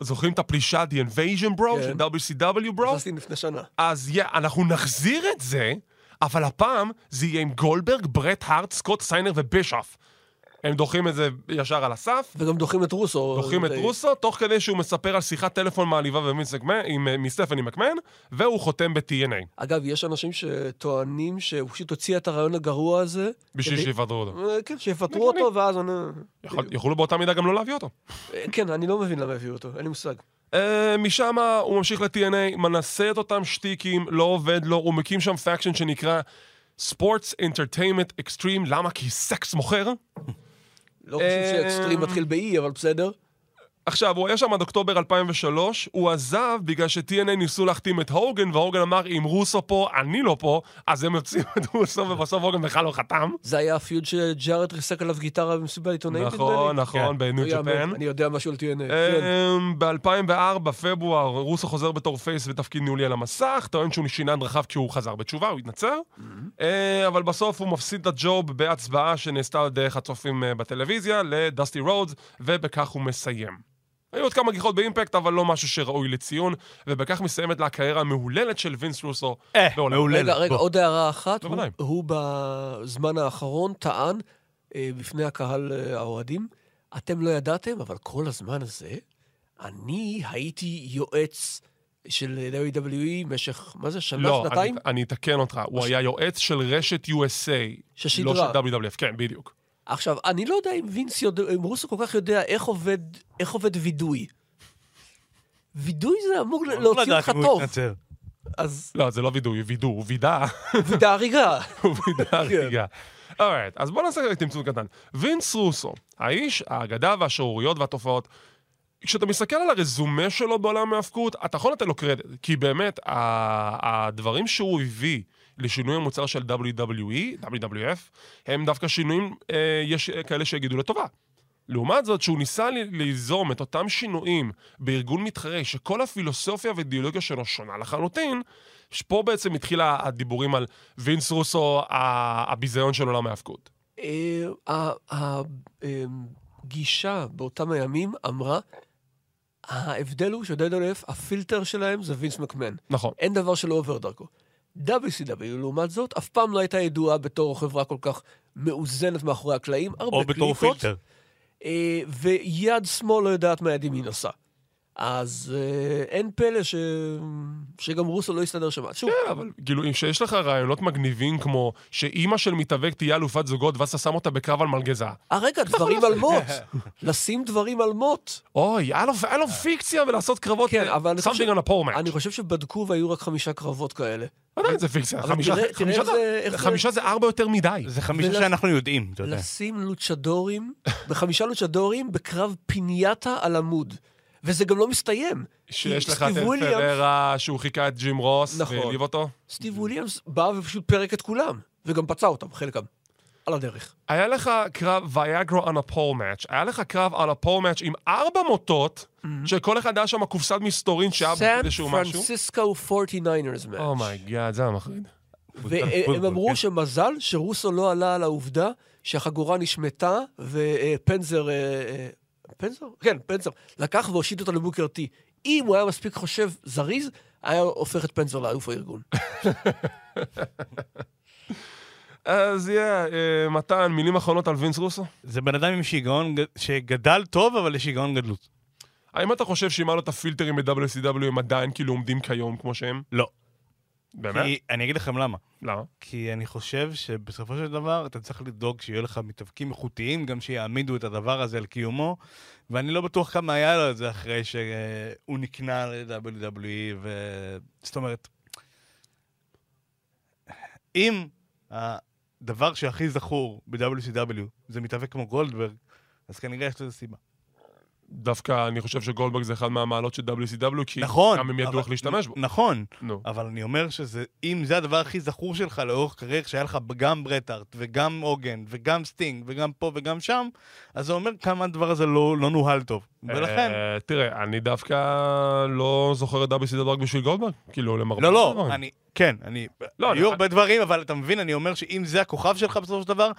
Speaker 3: זוכרים את הפלישה, The Invasion, bro,
Speaker 5: כן.
Speaker 3: של WCW, bro?
Speaker 5: נכנסתי לפני שנה.
Speaker 3: אז יא, אנחנו נחזיר את זה, אבל הפעם זה יהיה עם גולדברג, ברט הארט, סקוט סיינר ובישוף. הם דוחים את זה ישר על הסף,
Speaker 5: וגם דוחים את רוסו.
Speaker 3: דוחים את
Speaker 5: די-
Speaker 3: רוסו, תוך כדי שהוא מספר על שיחת טלפון מעליבה עם, אה, מסטפני מקמן, והוא חותם ב-TNA,
Speaker 5: אגב, יש אנשים שטוענים שהוא פשוט הוציא את הרעיון הגרוע הזה.
Speaker 3: בשביל
Speaker 5: כדי-
Speaker 3: שיפטרו אותו.
Speaker 5: אה, כן, שיפטרו אותו, ואז אני...
Speaker 3: יכול- יכולו באותה מידה גם לא להביא אותו.
Speaker 5: אה, כן, אני לא מבין למה הביאו אותו, אין לי מושג.
Speaker 3: משם הוא ממשיך ל-TNA, מנסה את אותם שטיקים, לא עובד לו, הוא מקים שם faction שנקרא Sports Entertainment Extreme, למה? כי סקס מוכר.
Speaker 5: לא חושב שאקסטרים מתחיל ב-E, אבל בסדר.
Speaker 3: עכשיו, הוא היה שם עד אוקטובר 2003, הוא עזב בגלל ש-TNA ניסו להחתים את הוגן, והוגן אמר, אם רוסו פה, אני לא פה, אז הם מוציאים את רוסו, ובסוף הוגן בכלל לא חתם.
Speaker 5: זה היה ה feud שג'ארד ריסק עליו גיטרה במסיבת עיתונאים,
Speaker 3: נכון, נכון,
Speaker 4: כן.
Speaker 3: ב New Japan.
Speaker 5: אני יודע משהו על TNA.
Speaker 3: אה,
Speaker 5: כן.
Speaker 3: ב-2004, פברואר, רוסו חוזר בתור face בתפקיד ניהולי על המסך, טוען שהוא שינה דרכיו כי הוא חזר בתשובה, הוא התנצר. אה, אבל בסוף הוא מפסיד את ה job בהצבעה שנעשתה דרך הצופים אה, בטלוויזיה לדסטי רודס, ובכך הוא מסיים. היו עוד כמה גיחות באימפקט, אבל לא משהו שראוי לציון, ובכך מסיימת לה הקריירה המהוללת של וינס רוסו.
Speaker 4: אה. מעולה.
Speaker 5: רגע, רגע,
Speaker 4: בוא.
Speaker 5: עוד הערה אחת. הוא,
Speaker 3: בוודאי.
Speaker 5: הוא בזמן האחרון טען אה, בפני הקהל אה, האוהדים, אתם לא ידעתם, אבל כל הזמן הזה, אני הייתי יועץ של WWE במשך, מה זה, שנה,
Speaker 3: לא,
Speaker 5: שנתיים?
Speaker 3: אני, אני אתקן אותך, הוא היה יועץ של רשת USA.
Speaker 5: ששידרה.
Speaker 3: לא של WWF, כן, בדיוק.
Speaker 5: עכשיו, אני לא יודע אם וינס יודע, אם רוסו כל כך יודע איך עובד, איך עובד וידוי. וידוי זה אמור
Speaker 4: לא
Speaker 5: להוציא אותך טוב. אז
Speaker 3: לא, זה לא וידוי, וידוא, הוא וידא.
Speaker 5: וידא הריגה.
Speaker 3: הוא וידא רגע. אורייט, אז בוא נעשה תמצות קטן. וינס רוסו, האיש, האגדה והשערוריות והתופעות, כשאתה מסתכל על הרזומה שלו בעולם ההאבקות, אתה יכול לתת לו קרדיט. כי באמת, ה- הדברים שהוא הביא לשינוי המוצר של WWE, WWF, הם דווקא שינויים, אה, יש כאלה שיגידו לטובה. לעומת זאת, שהוא ניסה ליזום את אותם שינויים בארגון מתחרה, שכל הפילוסופיה והאידיאולוגיה שלו שונה לחלוטין, פה בעצם התחילה הדיבורים על וינס רוסו, הביזיון של עולם ההאבקות.
Speaker 5: אה, ה- הגישה באותם הימים אמרה, ההבדל הוא ש-WWF, הפילטר שלהם זה וינס מקמן.
Speaker 3: נכון.
Speaker 5: אין דבר שלא עובר דרכו. WCW, לעומת זאת, אף פעם לא הייתה ידועה בתור חברה כל כך מאוזנת מאחורי הקלעים. הרבה
Speaker 4: או בתור פילטר.
Speaker 5: אה, ויד שמאל לא יודעת מה יד ימין עושה. אז אה, אין פלא ש... שגם רוסו לא יסתדר שם. שוב,
Speaker 3: כן, אבל כאילו, כשיש לך רעיונות מגניבים כמו שאימא של מתאבק תהיה אלופת זוגות ואז אתה שם אותה בקרב על מלגזה.
Speaker 5: אה, רגע, דברים על מוט. לשים דברים על מוט.
Speaker 3: אוי, היה לו, פיקציה ולעשות קרבות,
Speaker 5: כן, אבל אני חושב-
Speaker 3: something on a pole match.
Speaker 5: אני חושב שבדקו והיו רק חמישה קרבות כאלה.
Speaker 3: עדיין זה פיקציה, חמישה- זה- ארבע יותר מדי.
Speaker 4: זה חמישה שאנחנו יודעים, אתה יודע.
Speaker 5: לשים לוצ'דורים, בחמישה לוצ'דורים, בקרב פיניאטה על עמוד. וזה גם לא מסתיים.
Speaker 3: שיש לך את
Speaker 5: סטיב וויליאמס-
Speaker 3: פררה שהוא חיקה את ג'ים רוס
Speaker 5: נכון.
Speaker 3: והעליב אותו.
Speaker 5: סטיב וויליאמס בא ופשוט פירק את כולם, וגם פצע אותם, חלקם, על הדרך.
Speaker 3: היה לך קרב ויאגרה on a pole match, היה לך קרב on a pole match עם ארבע מוטות, שכל אחד היה שם קופסת מסתורין שהיה
Speaker 5: שם
Speaker 3: באיזשהו משהו. Oh
Speaker 5: פרנסיסקו 49ers match.
Speaker 3: Oh my God, זה היה מחריד.
Speaker 5: והם אמרו
Speaker 4: כן.
Speaker 5: שמזל שרוסו לא עלה על העובדה שהחגורה נשמטה, ופנזר... פנזר? כן, פנזר. לקח והושיט אותה לבוקר טי. אם הוא היה מספיק חושב זריז, היה הופך את פנזר לאלוף הארגון.
Speaker 3: אז יהיה, אה, מתן, מילים אחרונות על וינס רוסו?
Speaker 4: זה בן אדם עם שיגעון, שגדל טוב, אבל לשיגעון גדלות.
Speaker 3: האם אתה חושב שאם היה לו את הפילטרים ב-WCW הם עדיין כאילו עומדים כיום כמו שהם?
Speaker 4: לא.
Speaker 3: באמת?
Speaker 4: כי, אני אגיד לכם למה.
Speaker 3: למה?
Speaker 4: כי אני חושב שבסופו של דבר אתה צריך לדאוג שיהיו לך מתאבקים איכותיים, גם שיעמידו את הדבר הזה על קיומו, ואני לא בטוח כמה היה לו את זה אחרי שהוא נקנה ל-WWE, ו... זאת אומרת, אם הדבר שהכי זכור ב-WCW זה מתאבק כמו גולדברג, אז כנראה יש לזה סיבה.
Speaker 3: דווקא אני חושב שגולדברג זה אחד מהמעלות של WCW, כי
Speaker 4: נכון.
Speaker 3: גם הם ידעו איך להשתמש בו.
Speaker 4: נכון,
Speaker 3: נו.
Speaker 4: אבל אני אומר שזה, אם זה הדבר הכי זכור שלך לאורך קריירה, שהיה לך גם ברט הארט, וגם הוגאן, וגם סטינג, וגם פה וגם שם, אז זה אומר כמה הדבר הזה לא, לא נוהל טוב. ולכן...
Speaker 3: אה, תראה, אני דווקא לא זוכר את WCW רק בשביל גולדברג. כאילו, למרבה
Speaker 4: לא, לא. אני... כן, אני...
Speaker 3: לא,
Speaker 4: היו
Speaker 3: אני-
Speaker 4: הרבה דברים, אבל אתה מבין, אני אומר שאם זה הכוכב שלך בסופו של דבר,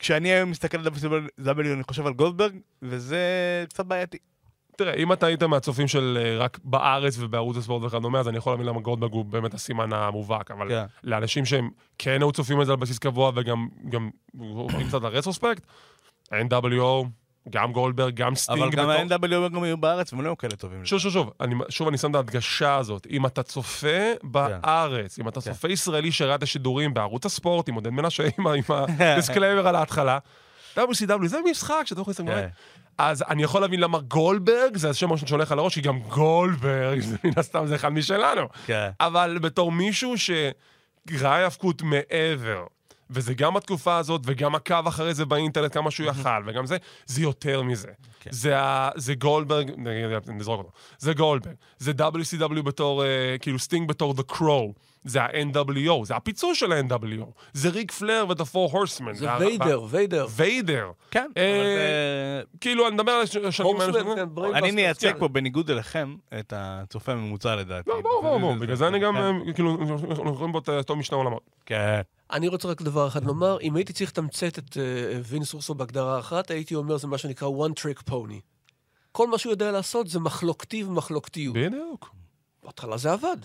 Speaker 4: כשאני היום מסתכל על WCW, אני חושב על גולדברג, וזה קצת בעייתי.
Speaker 3: תראה, אם אתה היית מהצופים של אה, רק בארץ ובערוץ הספורט וכדומה, אז אני יכול להבין למה גולדברג הוא באמת הסימן המובהק, אבל
Speaker 4: כן.
Speaker 3: לאנשים שהם כן היו צופים את זה על בסיס קבוע וגם גם עוברים קצת ל retrospect, NWO, גם גולדברג, גם סטינג.
Speaker 4: אבל גם ה-NWO גם היו בארץ, והם לא היו כאלה טובים.
Speaker 3: שוב, שוב, שוב, אני, שוב אני שם את ההדגשה הזאת. אם אתה צופה בארץ, אם אתה
Speaker 4: כן.
Speaker 3: צופה ישראלי שראה את השידורים בערוץ הספורט, עם עודד מנשה, עם ה- עם הדיסקליימר על ההתחלה, WCW זה משחק שאתה יכול להסתכל.
Speaker 4: כן.
Speaker 3: אז אני יכול להבין למה גולדברג זה השם הראשון שעולה על הראש, כי גם גולדברג, זה מן הסתם זה אחד משלנו.
Speaker 4: כן.
Speaker 3: אבל בתור מישהו שראה האבקות מעבר, וזה גם בתקופה הזאת, וגם עקב אחרי זה באינטרנט כמה שהוא יכל, וגם זה, זה יותר מזה.
Speaker 4: כן.
Speaker 3: זה, ה- זה גולדברג, נזרוק אותו, זה גולדברג, זה WCW בתור, אה, כאילו סטינג בתור The Crow, זה ה-NWO, זה הפיצול של ה-NWO, זה ריק פלר ו-The Four Horsemen.
Speaker 5: זה ויידר, ויידר.
Speaker 3: ויידר.
Speaker 4: כן,
Speaker 3: אה,
Speaker 4: אבל.
Speaker 3: כאילו, אני מדבר על הש- השנים האלה.
Speaker 5: כן,
Speaker 4: אני מייצג
Speaker 5: כן.
Speaker 4: פה, בניגוד אליכם, את הצופה הממוצע לדעתי.
Speaker 3: לא, ברור, ברור, בגלל זה אני גם. אה, כאילו, אנחנו רואים בו את הטוב משני עולמות.
Speaker 4: כן.
Speaker 5: אני רוצה רק דבר אחד לומר, אם הייתי צריך לתמצת את אה, וינס רוסו בהגדרה אחת, הייתי אומר זה מה שנקרא one trick pony. כל מה שהוא יודע לעשות זה מחלוקתי ומחלוקתיות.
Speaker 3: בדיוק.
Speaker 5: בהתחלה זה עבד,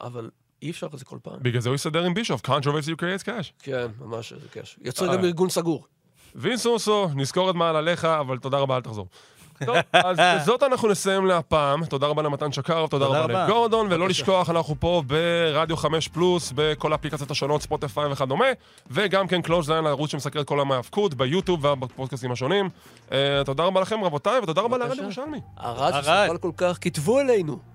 Speaker 5: אבל אי אפשר את זה כל פעם.
Speaker 3: בגלל זה הוא יסדר עם בישוף, controversy creates cash.
Speaker 5: כן, ממש איזה קשר. יוצר
Speaker 3: אה.
Speaker 5: גם ארגון סגור.
Speaker 3: וינס רוסו, נזכור את מעלליך, אבל תודה רבה, אל תחזור. טוב, אז בזאת אנחנו נסיים להפעם. תודה רבה למתן שקרוב, תודה רבה. לגורדון, ולא לשכוח, אנחנו פה ברדיו 5 פלוס, בכל האפליקציות השונות, ספוטיפיי וכדומה, וגם כן Clothesline, הערוץ שמסקר את כל המאבקות, ביוטיוב ובפודקאסטים השונים. אה, תודה רבה לכם, רבותיי, ותודה רבה. לרדיו ירושלמי.
Speaker 5: ארד
Speaker 4: ארד.
Speaker 5: שסבל כל כך, כתבו אלינו.